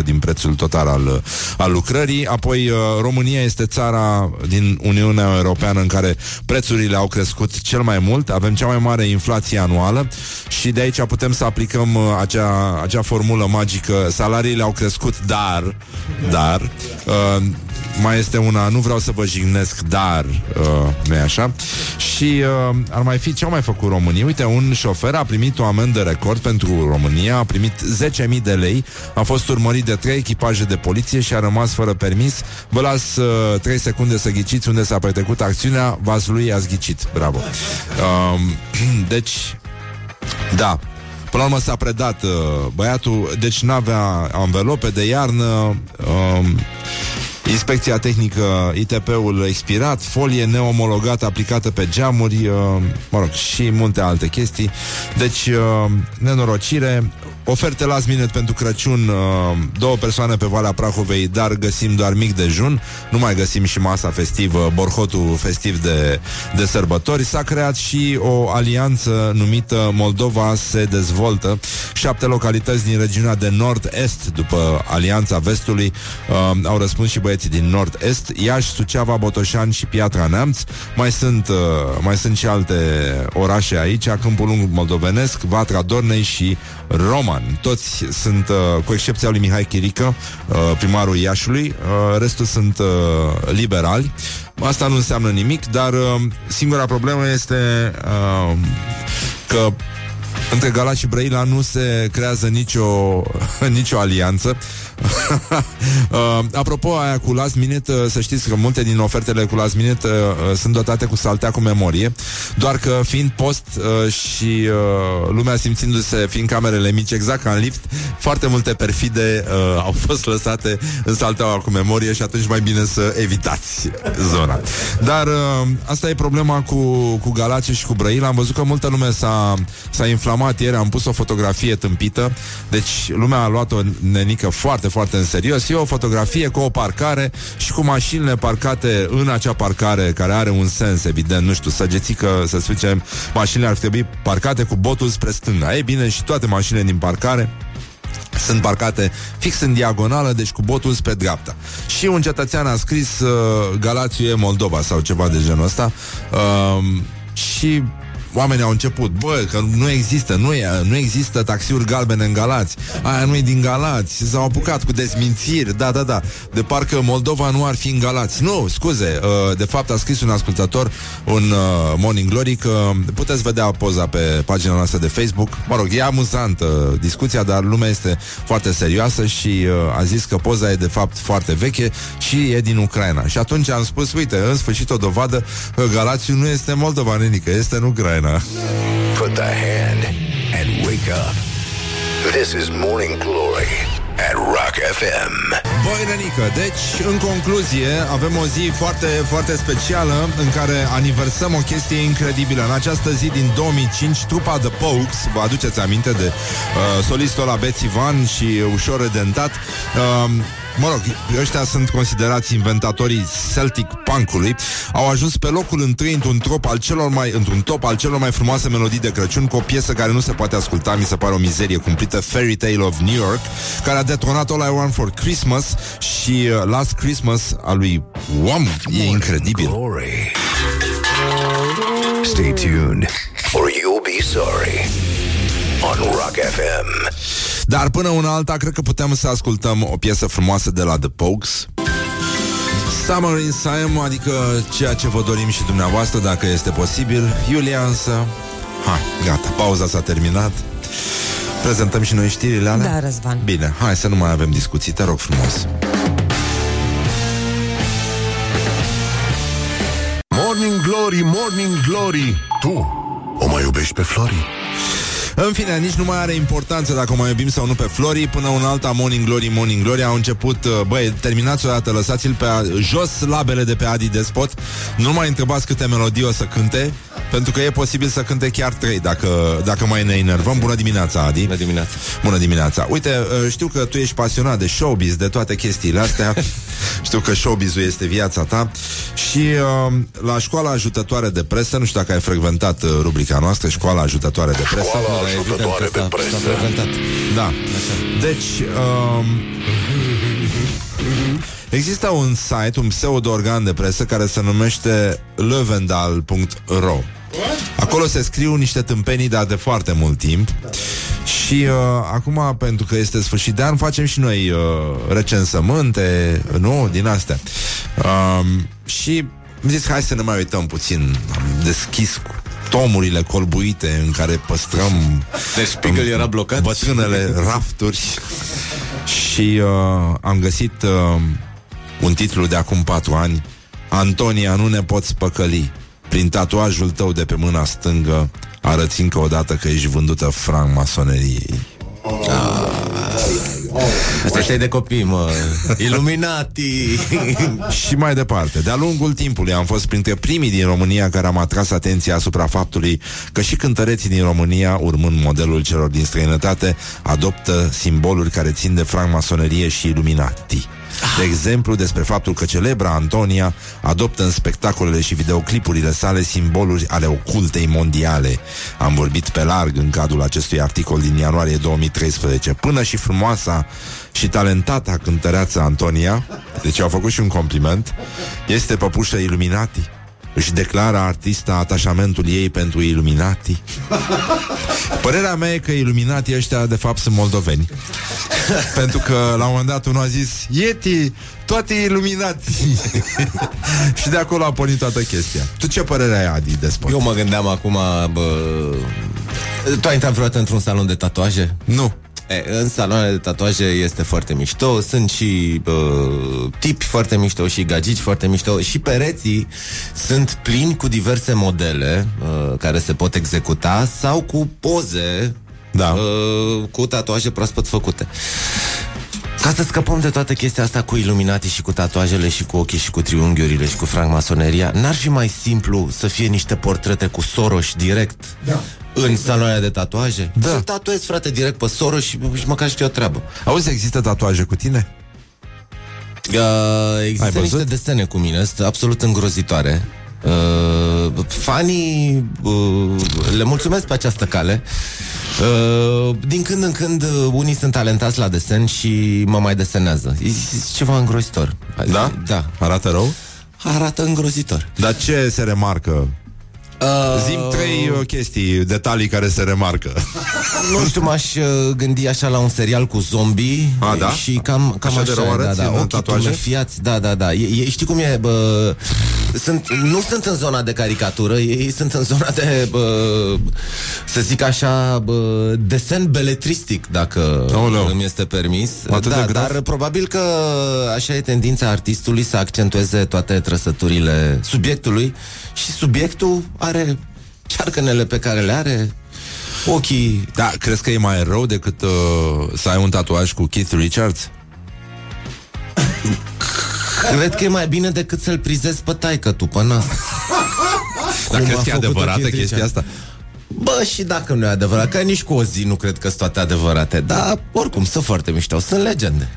10% din prețul total al, al lucrării. Apoi România este țara din Uniunea Europeană în care prețurile au crescut cel mai mult, avem cea mai mare inflație anuală și de aici putem să aplicăm acea acea formulă magică, salariile au crescut, dar, dar, uh, mai este una, nu vreau să vă jignesc, dar, uh, nu e așa? Și uh, ar mai fi ce au mai făcut România? Uite, un șofer a primit o amendă record pentru România, a primit 10.000 de lei, a fost urmărit de trei echipaje de poliție și a rămas fără permis. Vă las uh, 3 secunde să ghiciți unde s-a petrecut acțiunea, vas lui ați ghicit. Bravo. Uh, deci, da, Până la urmă s-a predat uh, băiatul, deci n-avea anvelope de iarnă, uh, Inspecția tehnică ITP-ul expirat, folie neomologată aplicată pe geamuri, uh, mă rog, și multe alte chestii. Deci, uh, nenorocire, Oferte last minute pentru Crăciun uh, Două persoane pe Valea Prahovei Dar găsim doar mic dejun. Nu mai găsim și masa festivă Borhotul festiv de, de sărbători. S-a creat și o alianță Numită Moldova se dezvoltă. Șapte localități din regiunea de nord-est După Alianța Vestului uh, Au răspuns și băieții din nord-est Iași, Suceava, Botoșani și Piatra Neamț. Mai sunt, uh, mai sunt și alte orașe aici Câmpul Lung Moldovenesc, Vatra Dornei și Roman. Toți sunt, uh, cu excepția lui Mihai Chirică, uh, primarul Iașului, uh, restul sunt uh, liberali. Asta nu înseamnă nimic, dar uh, singura problemă este uh, că între Galați și Brăila nu se creează nicio, nicio alianță. uh, apropo, aia cu last minute, uh, să știți că multe din ofertele cu last minute uh, uh, sunt dotate cu saltea cu memorie, doar că fiind post uh, și uh, lumea simțindu-se, fiind camerele mici, exact ca în lift, foarte multe perfide uh, au fost lăsate în salteaua cu memorie și atunci mai bine să evitați zona. Dar uh, asta e problema cu, cu Galați și cu Brăila. Am văzut că multă lume s-a, s-a inflamat ieri, am pus o fotografie tâmpită, deci lumea a luat o nenică foarte foarte, foarte în serios. E o fotografie cu o parcare și cu mașinile parcate în acea parcare care are un sens, evident, nu știu, săgețică, să zicem, mașinile ar trebui parcate cu botul spre stânga. Ei bine, și toate mașinile din parcare sunt parcate fix în diagonală, deci cu botul spre dreapta. Și un cetățean a scris uh, Galațiu e Moldova sau ceva de genul ăsta uh, și oamenii au început, bă, că nu există, nu, e, nu există taxiuri galbene în Galați, aia nu e din Galați, s-au apucat cu dezmințiri, da, da, da, de parcă Moldova nu ar fi în Galați. Nu, scuze, uh, de fapt a scris un ascultător un uh, Morning Glory că puteți vedea poza pe pagina noastră de Facebook. Mă rog, e amuzantă discuția, dar lumea este foarte serioasă și uh, a zis că poza e de fapt foarte veche și e din Ucraina. Și atunci am spus, uite, în sfârșit o dovadă că Galațiu nu este Moldova, nenică, este în Ucraina. Put the hand and wake up. This is Morning Glory at Rock FM. Băi, Nenică, deci, în concluzie, avem o zi foarte, foarte specială în care aniversăm o chestie incredibilă. În această zi din 2005, trupa The Pokes, vă aduceți aminte de uh, solistul la Betsy Van și ușor redentat, uh, Mă rog, ăștia sunt considerați inventatorii Celtic Punk-ului. Au ajuns pe locul întâi într-un top al celor mai, într-un top al celor mai frumoase melodii de Crăciun Cu o piesă care nu se poate asculta, mi se pare o mizerie cumplită Fairy Tale of New York Care a detonat All I Want For Christmas Și uh, Last Christmas a lui Wham! E incredibil. Glory. Stay tuned or you'll be sorry on Rock FM. Dar până una alta, cred că putem să ascultăm o piesă frumoasă de la The Pokes Summer in Siam, adică ceea ce vă dorim și dumneavoastră, dacă este posibil Iulia însă... Hai, gata, pauza s-a terminat Prezentăm și noi știrile alea? Da, Răzvan. Bine, hai să nu mai avem discuții, te rog frumos Morning Glory, Morning Glory Tu o mai iubești pe Flori? În fine, nici nu mai are importanță dacă o mai iubim sau nu pe Flori. Până un alta Morning Glory, Morning Glory. Au început, uh, băi, terminați o dată Lăsați-l pe a, jos labele de pe Adi Despot. Nu mai întrebați câte melodii o să cânte Pentru că e posibil să cânte chiar trei Dacă, dacă mai ne enervăm. Bună dimineața, Adi. Bună dimineața. Bună dimineața. Uite, uh, știu că tu ești pasionat de showbiz De toate chestiile astea Știu că showbiz-ul este viața ta Și uh, la școala ajutătoare de presă Nu știu dacă ai frecventat uh, rubrica noastră Școala ajutătoare de presă Școala Da, evident ajutătoare că de s-a- presă. s-a frecventat. Da. Deci, um, există un site, un pseudo-organ de presă care se numește levendal.ro Acolo se scriu niște tâmpenii, dar de foarte mult timp. Și uh, acum, pentru că este sfârșit de an, facem și noi uh, recensământe, nu, din astea. Um, și am zis, hai să ne mai uităm puțin. Am deschis cu tomurile colbuite în care păstrăm Deci Spiegel era blocat? bătrânele rafturi și uh, am găsit uh, un titlu de acum patru ani Antonia, nu ne poți păcăli Prin tatuajul tău de pe mâna stângă arăți încă o dată că ești vândută franc-masoneriei. Asta e de copii, mă. Illuminati. Și mai departe, de-a lungul timpului am fost printre primii din România care am atras atenția asupra faptului că și cântăreții din România, urmând modelul celor din străinătate, adoptă simboluri care țin de francmasonerie și iluminati. De exemplu, despre faptul că celebra Antonia adoptă în spectacolele și videoclipurile sale simboluri ale ocultei mondiale. Am vorbit pe larg în cadrul acestui articol din ianuarie 2013. Până și frumoasa și talentata cântăreață Antonia, deci au făcut și un compliment, este păpușă Illuminati. Își declară artista atașamentul ei pentru Illuminati. Părerea mea e că Illuminati ăștia de fapt sunt moldoveni. pentru că la un moment dat unul a zis Yeti, toate iluminați Și de acolo a pornit toată chestia. Tu ce părere ai, Adi, despre Eu mă gândeam acum, bă... Tu ai intrat vreodată într-un salon de tatuaje? Nu. E, în saloanele de tatuaje este foarte mișto Sunt și uh, tipi foarte mișto Și gagici foarte mișto Și pereții sunt plini cu diverse modele uh, Care se pot executa Sau cu poze Da. uh, Cu tatuaje proaspăt făcute ca să scăpăm de toată chestia asta cu iluminati și cu tatuajele și cu ochii și cu triunghiurile și cu francmasoneria, n-ar fi mai simplu să fie niște portrete cu Soros direct Da. în saloanele de tatuaje? Da. Să tatuezi, frate, direct pe Soros și, și măcar știu o treabă. Auzi, există tatuaje cu tine? Uh, Ai există văzut? niște desene cu mine, sunt absolut îngrozitoare. Uh, fanii uh, le mulțumesc pe această cale. Uh, din când în când uh, unii sunt talentați la desen și mă mai desenează. E e ceva îngrozitor. Da? Da. Arată rău? Arată îngrozitor. Dar ce se remarcă? Uh, Zim trei uh, chestii, detalii care se remarcă Nu știu, m-aș uh, gândi așa la un serial cu zombie A, da? Și cam, cam Așa așa, de rău da, arăți da, în ochii tatuaje? tumefiați, da, da, da e, e, Știi cum e, bă, sunt, nu sunt în zona de caricatură Ei sunt în zona de, bă, să zic așa, bă, desen beletristic Dacă Aoleu. îmi este permis Atât da, de grav? Dar probabil că așa e tendința artistului Să accentueze toate trăsăturile subiectului Și subiectul are cearcănele pe care le are Ochii Da, crezi că e mai rău decât uh, să ai un tatuaj cu Keith Richards? Cred că e mai bine decât să-l prizezi pe taică tu, pe nas. Dar Cum crezi a că e făcut-o adevărată Keith chestia Richards. asta? Bă, și dacă nu e adevărat, că nici cu o zi nu cred că sunt toate adevărate, dar oricum sunt foarte mișto, sunt legende.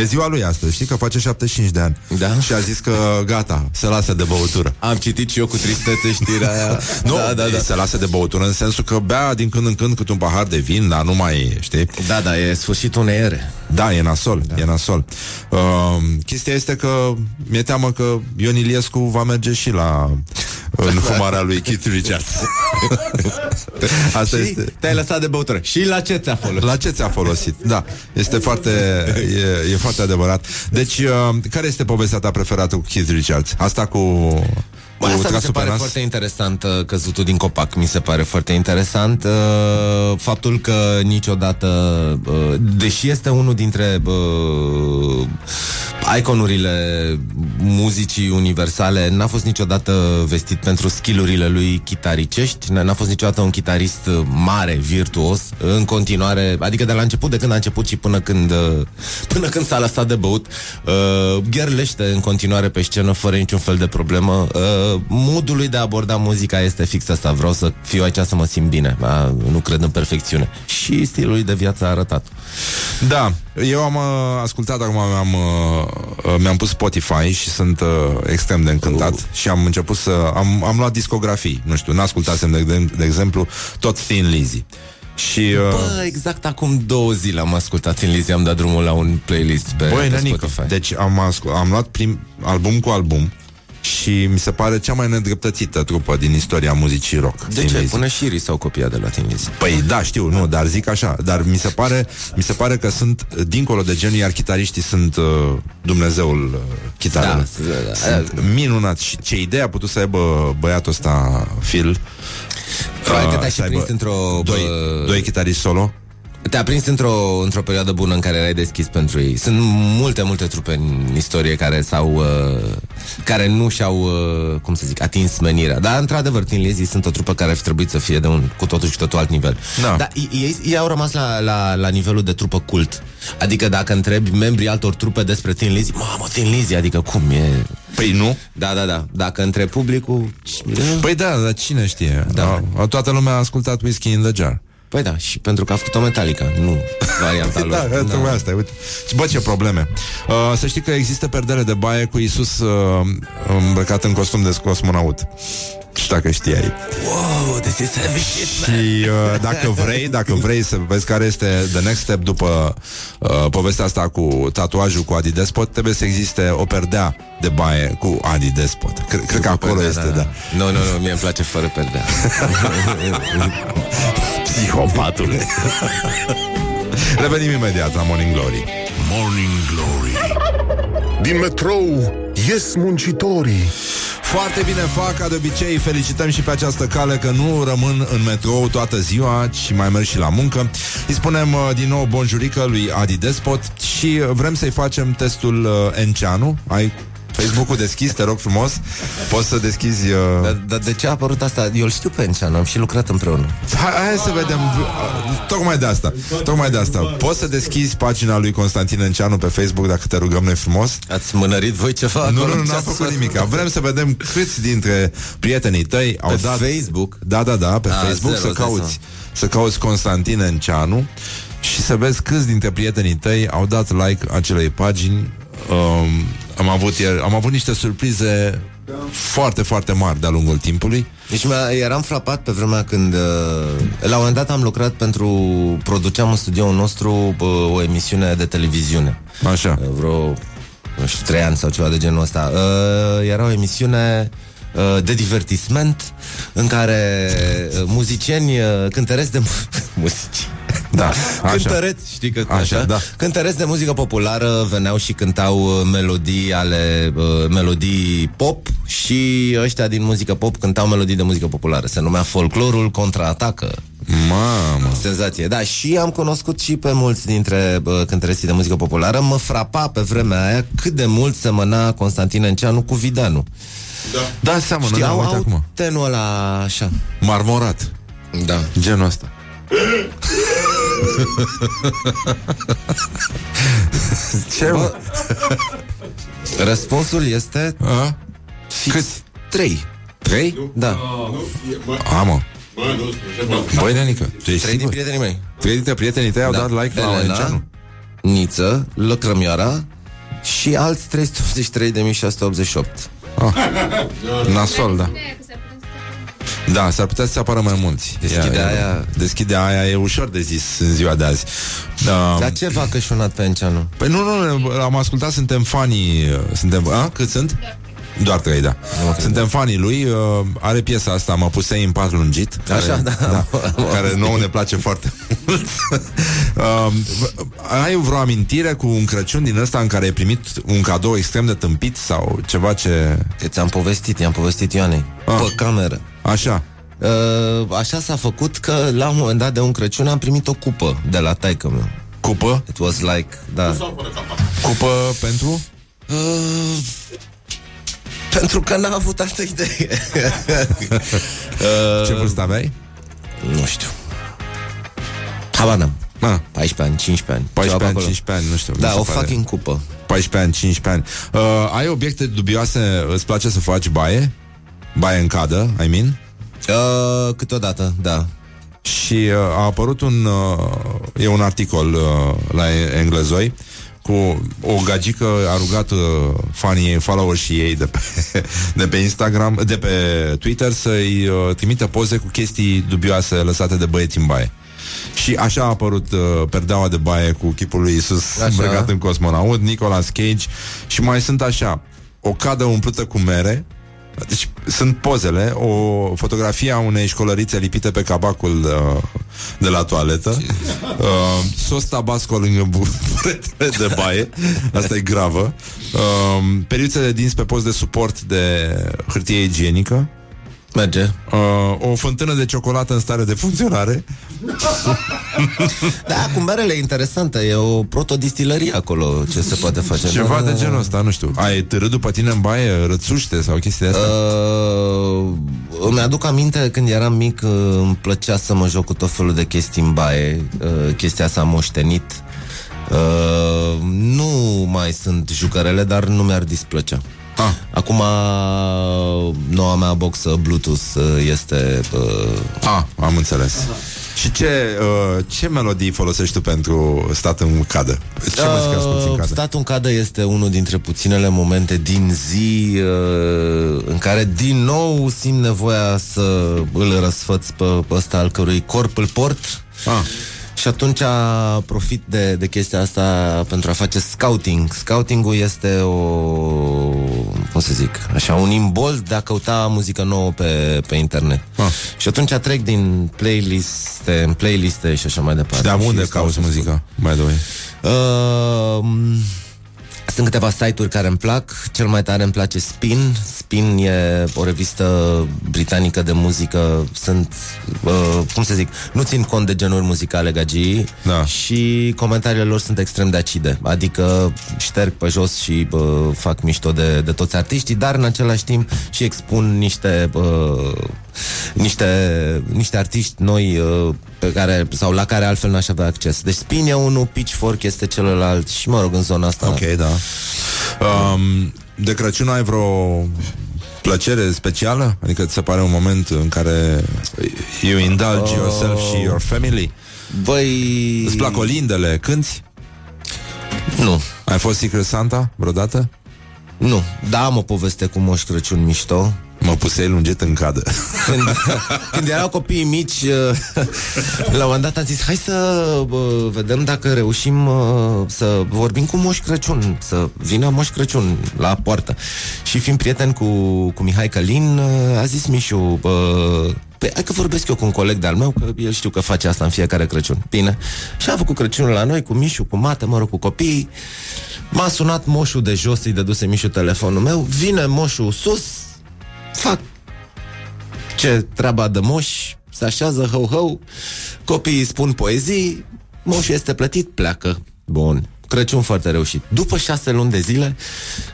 E ziua lui astăzi, știi că face 75 de ani Da. Și a zis că gata, se lasă de băutură Am citit și eu cu tristețe știrea aia. Nu, da, da, da. se lasă de băutură în sensul că bea din când în când cât un pahar de vin, dar nu mai, știi? Da, da, e sfârșitul unei ere. Da, e nasol, da. e nasol. Uh, chestia este că mi-e teamă că Ion Iliescu va merge și la înfumarea lui Keith Richards. Asta și este... te-ai lăsat de băutură. Și la ce ți-a folosit? La ce ți-a folosit? Da, este foarte, e, e foarte adevărat. Deci, uh, care este povestea ta preferată cu Keith Richards? Asta cu... Bă, cu asta mi se trasul pe pare nas? foarte interesant uh, Căzutul din copac Mi se pare foarte interesant. Uh, Faptul că niciodată uh, Deși este unul dintre uh, Iconurile Muzicii universale N-a fost niciodată vestit pentru skillurile lui chitaricești N- N-a fost niciodată un chitarist uh, mare, virtuos În continuare, adică de la început De când a început și până când uh, Până când s-a lăsat de băut. Uh, Gherlește în continuare pe scenă Fără niciun fel de problemă. Uh, Modul lui de a aborda muzica este fix asta. Vreau să fiu aici să mă simt bine. Uh, Nu cred în perfecțiune. Și stilul lui de viață a arătat. Da, eu am uh, ascultat acum, mi-am, uh, uh, mi-am pus Spotify și sunt uh, extrem de încântat uh. și am început să... Am, am luat discografii, nu știu, n-ascultasem, de, de, de exemplu, tot Thin Lizzy. Și... Uh, Bă, exact acum două zile am ascultat în Lizzie Am dat drumul la un playlist pe, Băi, pe nenică, Spotify. Deci am, ascult, am luat prim, album cu album și mi se pare cea mai nedreptățită trupă din istoria muzicii rock. De Thin ce? Lizzy. Până și s-au copiat de la Thin Lizzy Păi da, știu, nu, dar zic așa, dar mi se pare, mi se pare că sunt uh, dincolo de genul, iar chitariștii sunt uh, Dumnezeul uh, chitarelor. Da, da, da. Sunt minunat și ce idee a putut să aibă băiatul ăsta, Phil. Probabil că uh, te-ai și să aibă prins într-o... Doi, bă, doi chitariști solo. Te-a prins într-o, într-o perioadă bună în care erai deschis pentru ei. Sunt multe, multe trupe în istorie care s-au uh, care nu și-au, uh, cum să zic, atins menirea. Dar, într-adevăr, Tin Lizzy sunt o trupă care ar fi trebuit să fie de un cu totul și cu totul alt nivel. Da. Dar ei, ei au rămas la, la, la nivelul de trupă cult. Adică dacă întrebi membrii altor trupe despre Tin Lizzy, mamă, Tin Lizzy, adică cum e... Păi nu? Da, da, da. Dacă întrebi publicul... Păi da, dar cine știe? Da. Da. Toată lumea a ascultat Whiskey in the Jar. Păi da, și pentru că a făcut-o Metallica, nu varianta lui. Da, da. tocmai asta, uite. Și bă, ce probleme. Uh, să știi că există perdele de baie cu Isus uh, îmbrăcat în costum de cosmonaut. Și dacă știai. Wow, this is heavy shit, Și uh, dacă vrei, dacă vrei să vezi care este the next step după uh, povestea asta cu tatuajul cu Adi Despot, trebuie să existe o perdea de baie cu Adi Despot. Cre- cred că acolo Perdea, este, da. Nu, nu, nu, mie îmi place fără perdea. Psihopatule. Revenim imediat la Morning Glory. Morning Glory Din metrou ies muncitorii Foarte bine fac, ca de obicei Felicităm și pe această cale că nu rămân în metrou toată ziua Și mai merg și la muncă. Îi spunem uh, din nou bonjurică lui Adi Despot Și uh, vrem să-i facem testul uh, Enceanu. Ai Facebook-ul deschis, te rog frumos Poți să deschizi... Uh... Dar, dar de ce a apărut asta? Eu îl știu pe Enceanu, am și lucrat împreună. Hai, hai să vedem uh, Tocmai de asta Tocmai de asta Poți să deschizi pagina lui Constantin Enceanu pe Facebook Dacă te rugăm noi frumos Ați mânărit voi ceva Nu, acolo? nu, nu, Ce n-am ați făcut nimic Vrem să vedem câți dintre prietenii tăi Au Pe dat Facebook? Da, da, da, pe A, Facebook zero, Să îți dai cauți Să cauți Constantin Enceanu Și să vezi câți dintre prietenii tăi Au dat like acelei pagini um, am, avut ieri, am avut niște surprize Foarte, foarte mari de-a lungul timpului. Deci mi-a- eram frapat pe vremea când uh, La un moment dat am lucrat pentru Produceam în studioul nostru uh, O emisiune de televiziune. Așa. Uh, Vreo nu știu, trei ani sau ceva de genul ăsta. Uh, Era o emisiune uh, de divertisment în care uh, muzicieni uh, cântăreți de mu- muzici Da, așa. Cântăreți, știi că Așa, așa, da. Cântăreți de muzică populară veneau și cântau uh, melodii ale uh, melodii pop și ăștia din muzică pop cântau melodii de muzică populară. Se numea folclorul contraatacă. Mamă Senzație, da, și am cunoscut și pe mulți dintre uh, cântăreții de muzică populară. Mă frapa pe vremea aia cât de mult semăna Constantin Enceanu cu Vidanu. Da, seamănă, Știi, da, au, uite au acum tenul ăla așa. Marmorat Da. Genul ăsta Ce mă? Răspunsul este A? fix Cât? trei. Trei? Da. A, mă Băi, Nenică, tu ești Trei din sigur? prietenii mei. Trei dintre prietenii tăi au Da. dat like la Elena, Oenceanu? Niță, Lăcrămioara și alți 383.688. Nasol, da Da, s-ar putea să apară mai mulți Deschide Ia, aia. Deschide aia e ușor de zis în ziua de azi da. Dar ce v-a cășunat pe Enceanu? Păi nu, nu, am ascultat, suntem fanii Suntem, a, cât sunt? Doar trei, da Suntem fanii lui, uh, are piesa asta Mă pusei în pat lungit care, Așa, da. da Care nouă ne place foarte mult uh, Ai vreo amintire cu un Crăciun din ăsta În care ai primit un cadou extrem de tâmpit Sau ceva ce... Că ți-am povestit, i-am povestit Ioanei. Ah. Pe cameră. Așa Uh, așa s-a făcut că la un moment dat de un Crăciun am primit o cupă de la taică meu. Cupă? It was like, da. Cupă pentru? Uh, pentru că n-a avut altă idee. uh, Ce vârstă aveai? nu știu. Habar n-am. Ah, 14 ani, 15 ani. 14 ceva pe ani, acolo. 15 ani, nu știu mi Da, se o pare. fucking cupă. 14 ani, 15 ani uh, Ai obiecte dubioase, îți place să faci baie? Baie în cadă, I mean? Uh, câteodată, da. Și uh, a apărut un uh, E un articol uh, La englezoi Cu o gagică a rugat uh, Fanii ei, followerșii ei de pe, de pe Instagram De pe Twitter Să-i uh, trimită poze cu chestii dubioase Lăsate de băieți în baie. Și așa a apărut uh, perdeaua de baie cu chipul lui Isus Așa. îmbrăcat în cosmonaut, Nicolas Cage. Și mai sunt așa, o cadă umplută cu mere, deci sunt pozele, o fotografie a unei școlărițe lipite pe cabacul uh, de la toaletă, uh, sos tabasco lângă buretele de baie, asta e gravă, uh, periuțe de dinți pe post de suport de hârtie igienică, Merge. Uh, o fântână de ciocolată în stare de funcționare. Da, cu merele e interesantă, e o protodistilărie acolo, ce se poate face. Ceva Da, de genul ăsta, nu știu. Ai târât după tine în baie, rățuște sau chestii de astea? Uh, îmi aduc aminte când eram mic uh, îmi plăcea să mă joc cu tot felul de chestii în baie uh, chestia s-a moștenit uh, nu mai sunt jucărele dar nu mi-ar displăcea Ah. Acum noua mea boxă Bluetooth uh, este uh, Ah, am înțeles. Și ce, uh, ce melodii folosești tu pentru stat în cadă? Ce muzică asculti în Uh, cadă? Statul în cadă este unul dintre puținele momente din zi uh, în care din nou simt nevoia să îl răsfăț pe, pe ăsta al cărui corp îl port. Ah. Și atunci profit de, de chestia asta pentru a face scouting. Scouting-ul este o, cum să zic, așa, un imbold de a căuta muzică nouă pe, pe internet. Ah. Și atunci trec din playliste în playliste și așa mai departe. De unde Și stau cauți să ascult. muzica, by the way? Uh, sunt câteva site-uri care îmi plac. Cel mai tare îmi place Spin. Spin e o revistă britanică de muzică. Sunt, uh, cum să zic Nu țin cont de genuri muzicale gagii Da. Și comentariile lor sunt extrem de acide. Adică șterg pe jos și uh, fac mișto de, de toți artiștii Dar în același timp și expun niște uh, niște, niște artiști noi uh, pe care, sau la care altfel n-aș avea acces. Deci Spin e unul, Pitchfork este celălalt și mă rog în zona asta. Ok, da. Um, de Crăciun ai vreo plăcere specială? Adică ți se pare un moment în care you indulge yourself și your family? Băi... Îți plac olindele? Cânti? Nu, Ai fost Secret Santa vreodată? nu. Da, am o poveste cu Moș Crăciun mișto. Mă pusei lungit în cadă. Când, când erau copiii mici, uh, la un moment dat am zis, hai să bă, vedem dacă reușim uh, să vorbim cu Moș Crăciun, să vină Moș Crăciun la poartă. Și fiind prieten cu, cu Mihai Călin, uh, a zis Mișu, uh, Păi hai că vorbesc eu cu un coleg de-al meu Că el știu că face asta în fiecare Crăciun Bine Și a făcut Crăciunul la noi Cu Mișu, cu mate, mă rog, cu copiii M-a sunat moșul de jos Îi dăduse Mișu telefonul meu Vine moșul sus Fac ce treaba de moș, se așează hău-hău, copiii spun poezii, moșul este plătit, pleacă. Bun. Crăciun foarte reușit. După șase luni de zile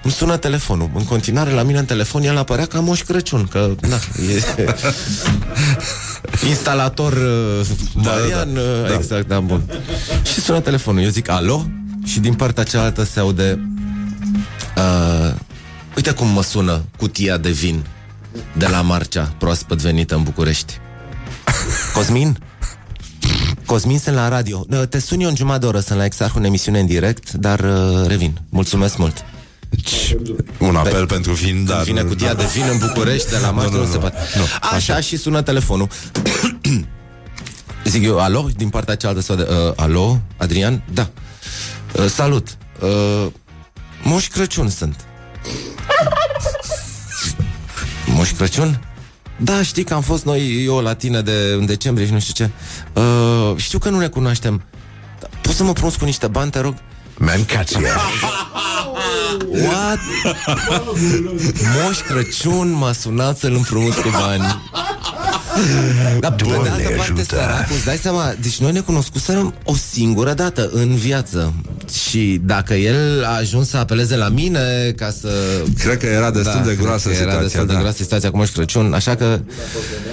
îmi sună telefonul. În continuare la mine în telefon el apărea ca Moș Crăciun, că na, e instalator uh, Marian, da, uh, da. exact, da, bun. Și sună telefonul. Eu zic, alo? Și din partea cealaltă se aude uh, Uite cum mă sună cutia de vin de la Marcea, proaspăt venită în București. Cosmin? Cosmin, sunt la radio. Uh, Te sun eu în jumătate de oră, sunt la Exarhu în emisiune în direct, dar uh, revin. Mulțumesc mult. Un apel pentru vin, dar... Vine cutia de vin în București, de la Marcea, nu, nu, nu, se nu. poate. Nu, Așa, și sună telefonul. Zic eu, alo? Din partea cealaltă sau de, uh, alo, Adrian? Da. Uh, salut. Uh, Moș Crăciun sunt. Moș Crăciun? Da, știi că am fost noi, eu la tine de, în decembrie și nu știu ce. Uh, știu că nu ne cunoaștem. Dar Poți să mă pronunți cu niște bani, te rog? Mancația. What? Moș Crăciun m-a sunat să-l împrumut cu bani. Dar pe de Doamne altă parte, ajută. săracul, îți dai seama, deci noi ne cunoscuserăm o singură dată în viață. Și dacă el a ajuns să apeleze la mine ca să... Cred că era destul de cred groasă că Era situația, destul de da. groasă situația cu Moș Crăciun, așa că,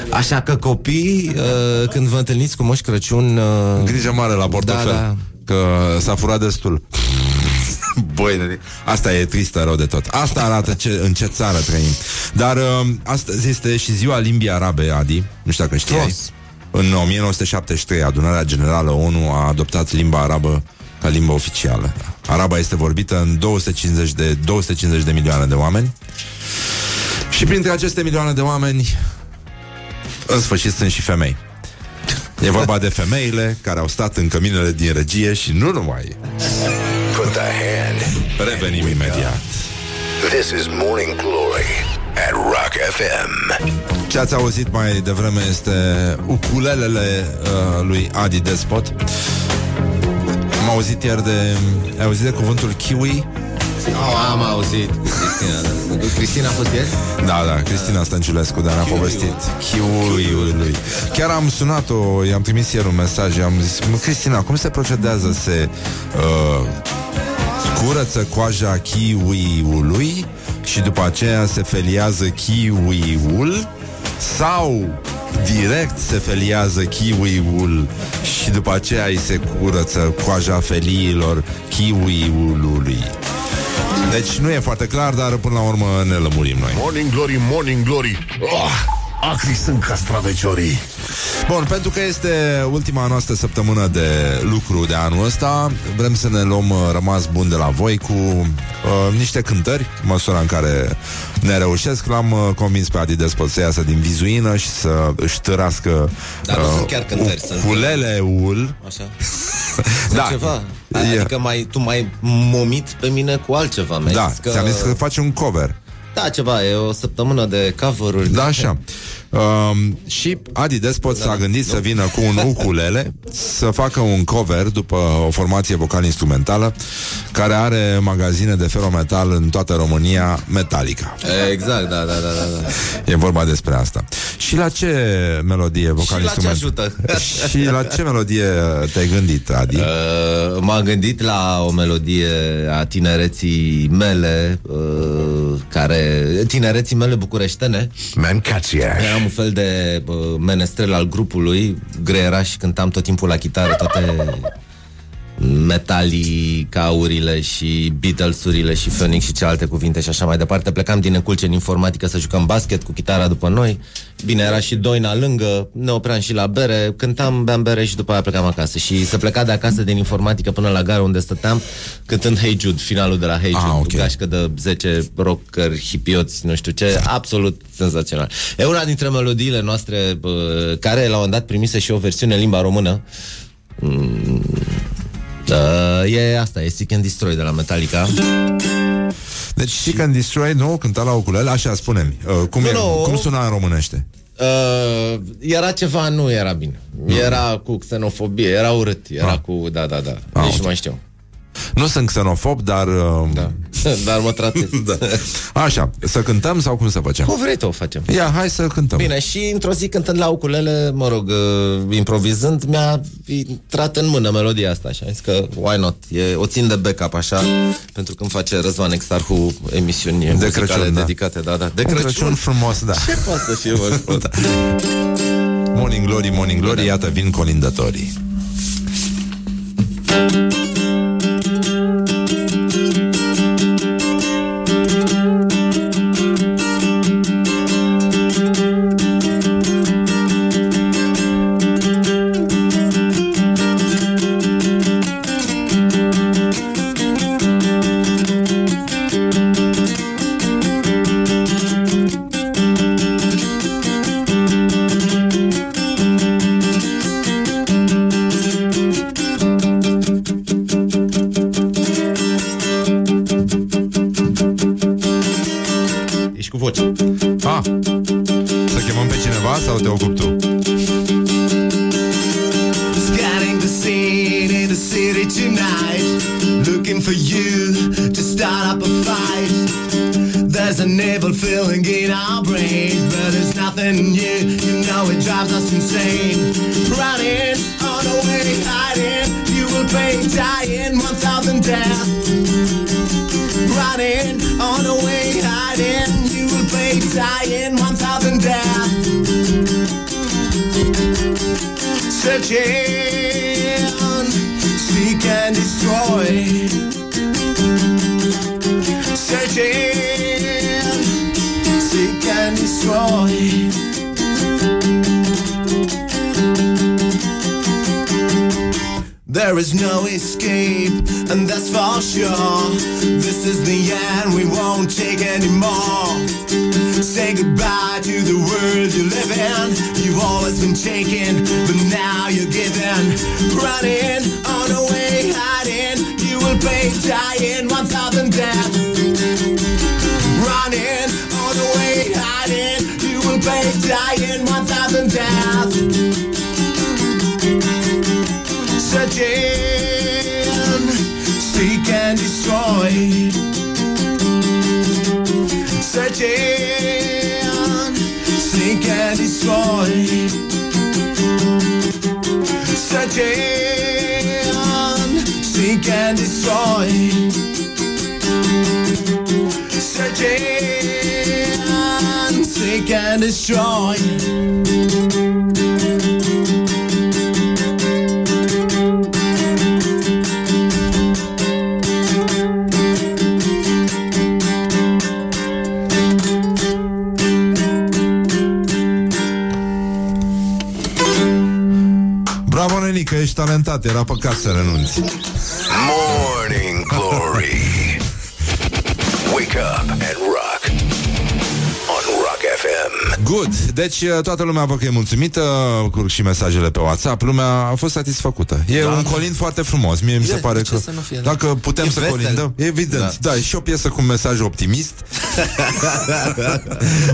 așa că copii, uh, când vă întâlniți cu Moș Crăciun... Uh, Grijă mare la portofel Da, da. Că s-a furat destul Băi, nene, asta e tristă rău de tot. Asta arată ce, în ce țară trăim. Dar uh, astăzi este și ziua limbii arabe, Adi. Nu știu dacă știai. Frumos. În 1973 adunarea generală ONU a adoptat limba arabă ca limbă oficială. Araba este vorbită în 250 de, 250 de milioane de oameni. Și printre aceste milioane de oameni În sfârșit sunt și femei. E vorba de femeile care au stat în căminele din regie și nu numai. Put the hand. Revenim imediat. This is Morning Glory at Rock FM. Ce ați auzit mai devreme este ukulelele uh, lui Adi Despot. Am auzit ieri de... Ai auzit de cuvântul kiwi? Oh, am auzit cu Cristina. Da. Cristina a fost ieri? Da, da, Cristina Stănciulescu, dar ne-a povestit Chiuiul lui Chiar am sunat-o, i-am trimis ieri un mesaj I-am zis, "Mă, Cristina, cum se procedează? Se uh, curăță coaja kiwiului Și după aceea se feliază kiwiul Sau direct se feliază kiwiul Și după aceea îi se curăță coaja feliilor kiwiului. Deci nu e foarte clar, dar până la urmă ne lămurim noi. Morning Glory, Morning Glory. Oh, Acri sunt castraveciorii Bun, pentru că este ultima noastră săptămână de lucru de anul ăsta, vrem să ne luăm uh, rămas bun de la voi cu uh, niște cântări, în măsura în care ne reușesc. L-am uh, convins pe Adi Despot să iasă din vizuină și să își târască Dar nu sunt chiar cântări, sunt- ukuleleul. Așa. Da. Ceva. E- Adică mai, tu mai momit pe mine cu altceva. Mi-ai Da, zis că... ți-am zis că faci un cover. Da, ceva, e o săptămână de cover-uri. Da, așa. Um, și Adi Despot Da, s-a gândit să vină cu un ukulele să facă un cover după o formație vocal-instrumentală care are magazine de ferometal în toată România, Metallica. Exact, da, da, da, da. da. E vorba despre asta. Și la ce melodie vocal-instrument? Și la ce ajută. și la ce melodie te-ai gândit, Adi? Uh, m-am gândit la o melodie a tinereții mele, uh, care tinereții mele bucureștene. Mancațiaș Eram un fel de uh, menestrel al grupului, greiera și cântam tot timpul la chitară toate Metallica-urile și Beatles-urile și Phoenix și celelalte cuvinte și așa mai departe. Plecam din Neculce în informatică să jucăm basket cu chitara după noi. Bine, era și Doina lângă, ne opream și la bere, cântam, beam bere și după aia plecam acasă. Și să pleca de acasă din informatică până la gara unde stăteam, cântând Hey Jude, finalul de la Hey Jude, Ah, ok. cu gașcă de 10 rockeri, hipioți, nu știu ce, absolut senzațional. E una dintre melodiile noastre bă, care la un moment dat primise și o versiune în limba română. Mm, da, e asta, e Seek and Destroy de la Metallica. Deci Seek and Destroy, nu? Cânta la ukulele? Așa, spune-mi. Uh, cum, Nu, e, nu. cum suna în românește? Uh, era ceva, nu era bine. Era cu xenofobie, era urât, era Ah. cu, da, da, da, Ah, nici ok. nu mai știu. Nu sunt xenofob, dar... Uh, Da. Dar mă tratez. da. Așa, să cântăm sau cum să facem? Cum vrei tu o facem? Ia, hai să cântăm. Bine, și într-o zi cântând la ukulele, mă rog, uh, improvizând, mi-a intrat în mână melodia asta și am zis că why not? E, o țin de backup așa, pentru când face Răzvan Exarhu emisiuni de muzicale Crăciun, da. dedicate, da, da. De Un Crăciun. Crăciun frumos, da. Ce poate să fie, mă? da. Morning Glory, Morning Glory, iată vin colindătorii. Ești and that's for sure. This is the end, we won't take anymore. Say goodbye to the world you live in. You've always been taken, but and destroy. Bravo, Nenica, ești talentat, era păcat să renunți. Morning Glory. Good. Deci uh, toată lumea văd că e mulțumită Curg și mesajele pe WhatsApp Lumea a fost satisfăcută E Da. un colind foarte frumos Mie mi se E, pare de ce că să nu fie, da? Dacă putem E să vesel. colindăm Evident, da. da Și o piesă cu un mesaj optimist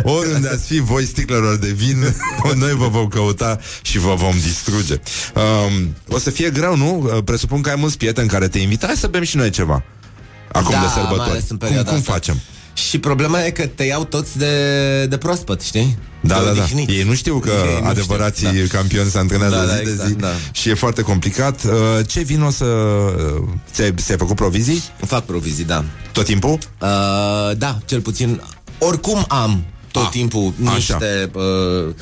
Oriunde ați fi voi sticlerilor de vin Noi vă vom căuta Și vă vom distruge um, O să fie greu, nu? Uh, Presupun că ai mulți prieteni care te invită Hai să bem și noi ceva Acum Da, de mai sărbători ales în cum, perioada cum asta. facem? Și problema e că te iau toți de, de proaspăt, știi? Da, De da, da. odihnit. Ei nu știu că Ei nu adevărații știu, campioni se antrenează Da, zi da, de exact, zi da. și e foarte complicat. Uh, Ce vin o să... uh, Ți-ai, ți-ai făcut provizii? Fac provizii, da. Tot timpul? Uh, da, cel puțin. Oricum am tot Ah, timpul așa. niște uh,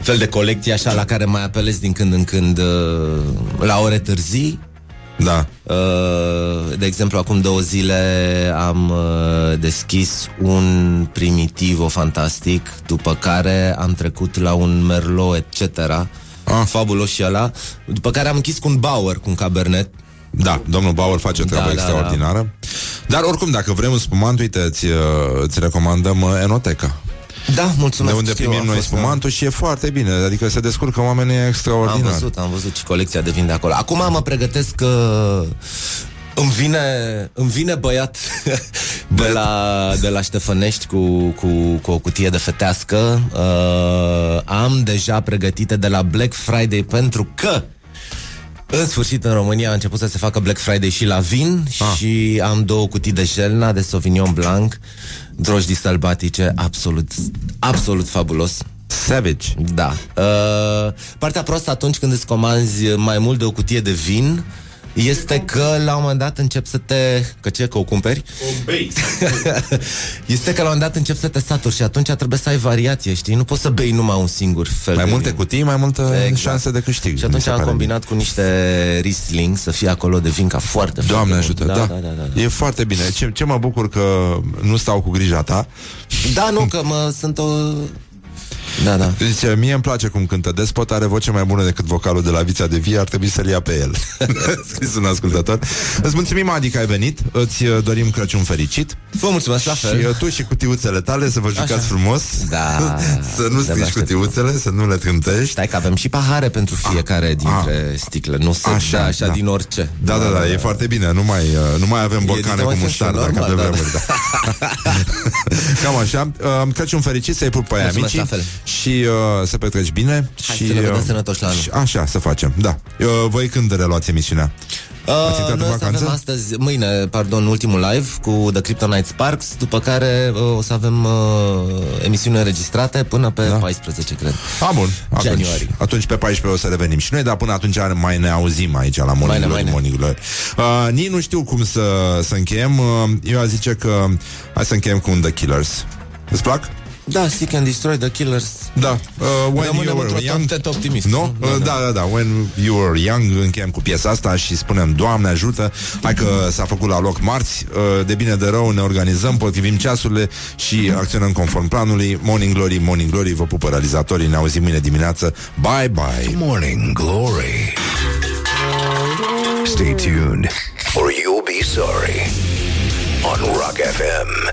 fel de colecții așa la care mai apelez din când în când uh, la ore târzii. Da. Uh, de exemplu, acum două zile am uh, deschis un primitivo fantastic, după care am trecut la un merlot, etc. Ah. Fabulos și ăla. După care am închis cu un Bauer, cu un cabernet. Da, domnul Bauer face o treabă Da, da, extraordinară. Dar oricum, dacă vrem un spumant, uite, îți, uh, îți recomandăm uh, Enoteca. Da, mulțumesc. de unde știu, primim a noi fost, da. spumantul și e foarte bine. Adică se descurcă oamenii Am extraordinar. văzut, am văzut și colecția de vin de acolo. Acum mă pregătesc că îmi vine, îmi vine băiat de la, de la Ștefănești cu, cu, cu o cutie de fetească. Uh, am deja pregătite de la Black Friday pentru că în sfârșit, în România a început să se facă Black Friday și la vin ah. și am două cutii de Jelna, de Sauvignon Blanc, drojdii sălbatice, absolut, absolut fabulos. Savage. Da. Uh, partea proastă atunci când îți comanzi mai mult de o cutie de vin este că la un moment dat încep să te... Că ce? Că o cumperi? este că la un moment dat încep să te saturi și atunci trebuie să ai variație, știi? Nu poți să bei numai un singur fel Mai de multe vin. cutii, mai multă șanse de câștig. Și mi atunci se am pare combinat cu niște Riesling să fie acolo de vinca foarte, Doamne foarte ajută, bun. da, da, da, da, da. E foarte bine. Ce, ce mă bucur că nu stau cu grija ta. Da, nu, că mă sunt o... Da, da. Zice, mie îmi place cum cântă Despot, are voce mai bună decât vocalul de la Vița de Vie, ar trebui să-l ia pe el. Scris un ascultător. Îți mulțumim, Adi, că ai venit. Îți uh, dorim Crăciun fericit. Vă mulțumesc la Și fel. uh, tu și cutiuțele tale să vă jucați Așa. frumos. Da. să nu De-abia strici aștept. cutiuțele, să nu le trântești. Stai că avem și pahare pentru fiecare dintre sticle, nu se așa, dea așa da. din orice. Da, da, da, e foarte bine. Nu mai, uh, nu mai avem borcane din cu Ocean muștar, Shore, dacă normal, avem da, vremuri, da. Cam așa. Uh, Crăciun fericit, să-i pup pe aia Mulțumesc, amicii la fel. Și uh, să petreci bine. Hai și, să ne vedem uh, sănătoși la anul. și Așa, să facem, da. Uh, voi când reluați emisiunea? Ați intrat în Uh, noi o să vacanță? avem astăzi, mâine, pardon, ultimul live cu The Kryptonite Sparks, după care uh, o să avem uh, emisiuni înregistrate până pe da. 14, cred. A, bun. Atunci, January. atunci pe 14 o să revenim și noi, dar până atunci mai ne auzim aici la Morning Mai ne, Glory, mai ne. Morning Glory. Uh, nici nu știu cum să, să încheiem. Uh, eu aș zice că hai să încheiem cu un The Killers. Îți plac? Da, Seek and Destroy the Killers. Da. Uh, when Rămânem you were într-o young. tot optimist. Nu? Da, Uh, da. da, da, da. When you were young încheiem cu piesa asta și spunem Doamne ajută, hai că s-a făcut la loc marți, uh, de bine de rău ne organizăm, potrivim ceasurile și acționăm conform planului. Morning Glory, Morning Glory, vă pupă realizatorii, ne auzim mâine dimineață. Bye, bye! Morning Glory. Stay tuned, or you'll be sorry. On Rock FM.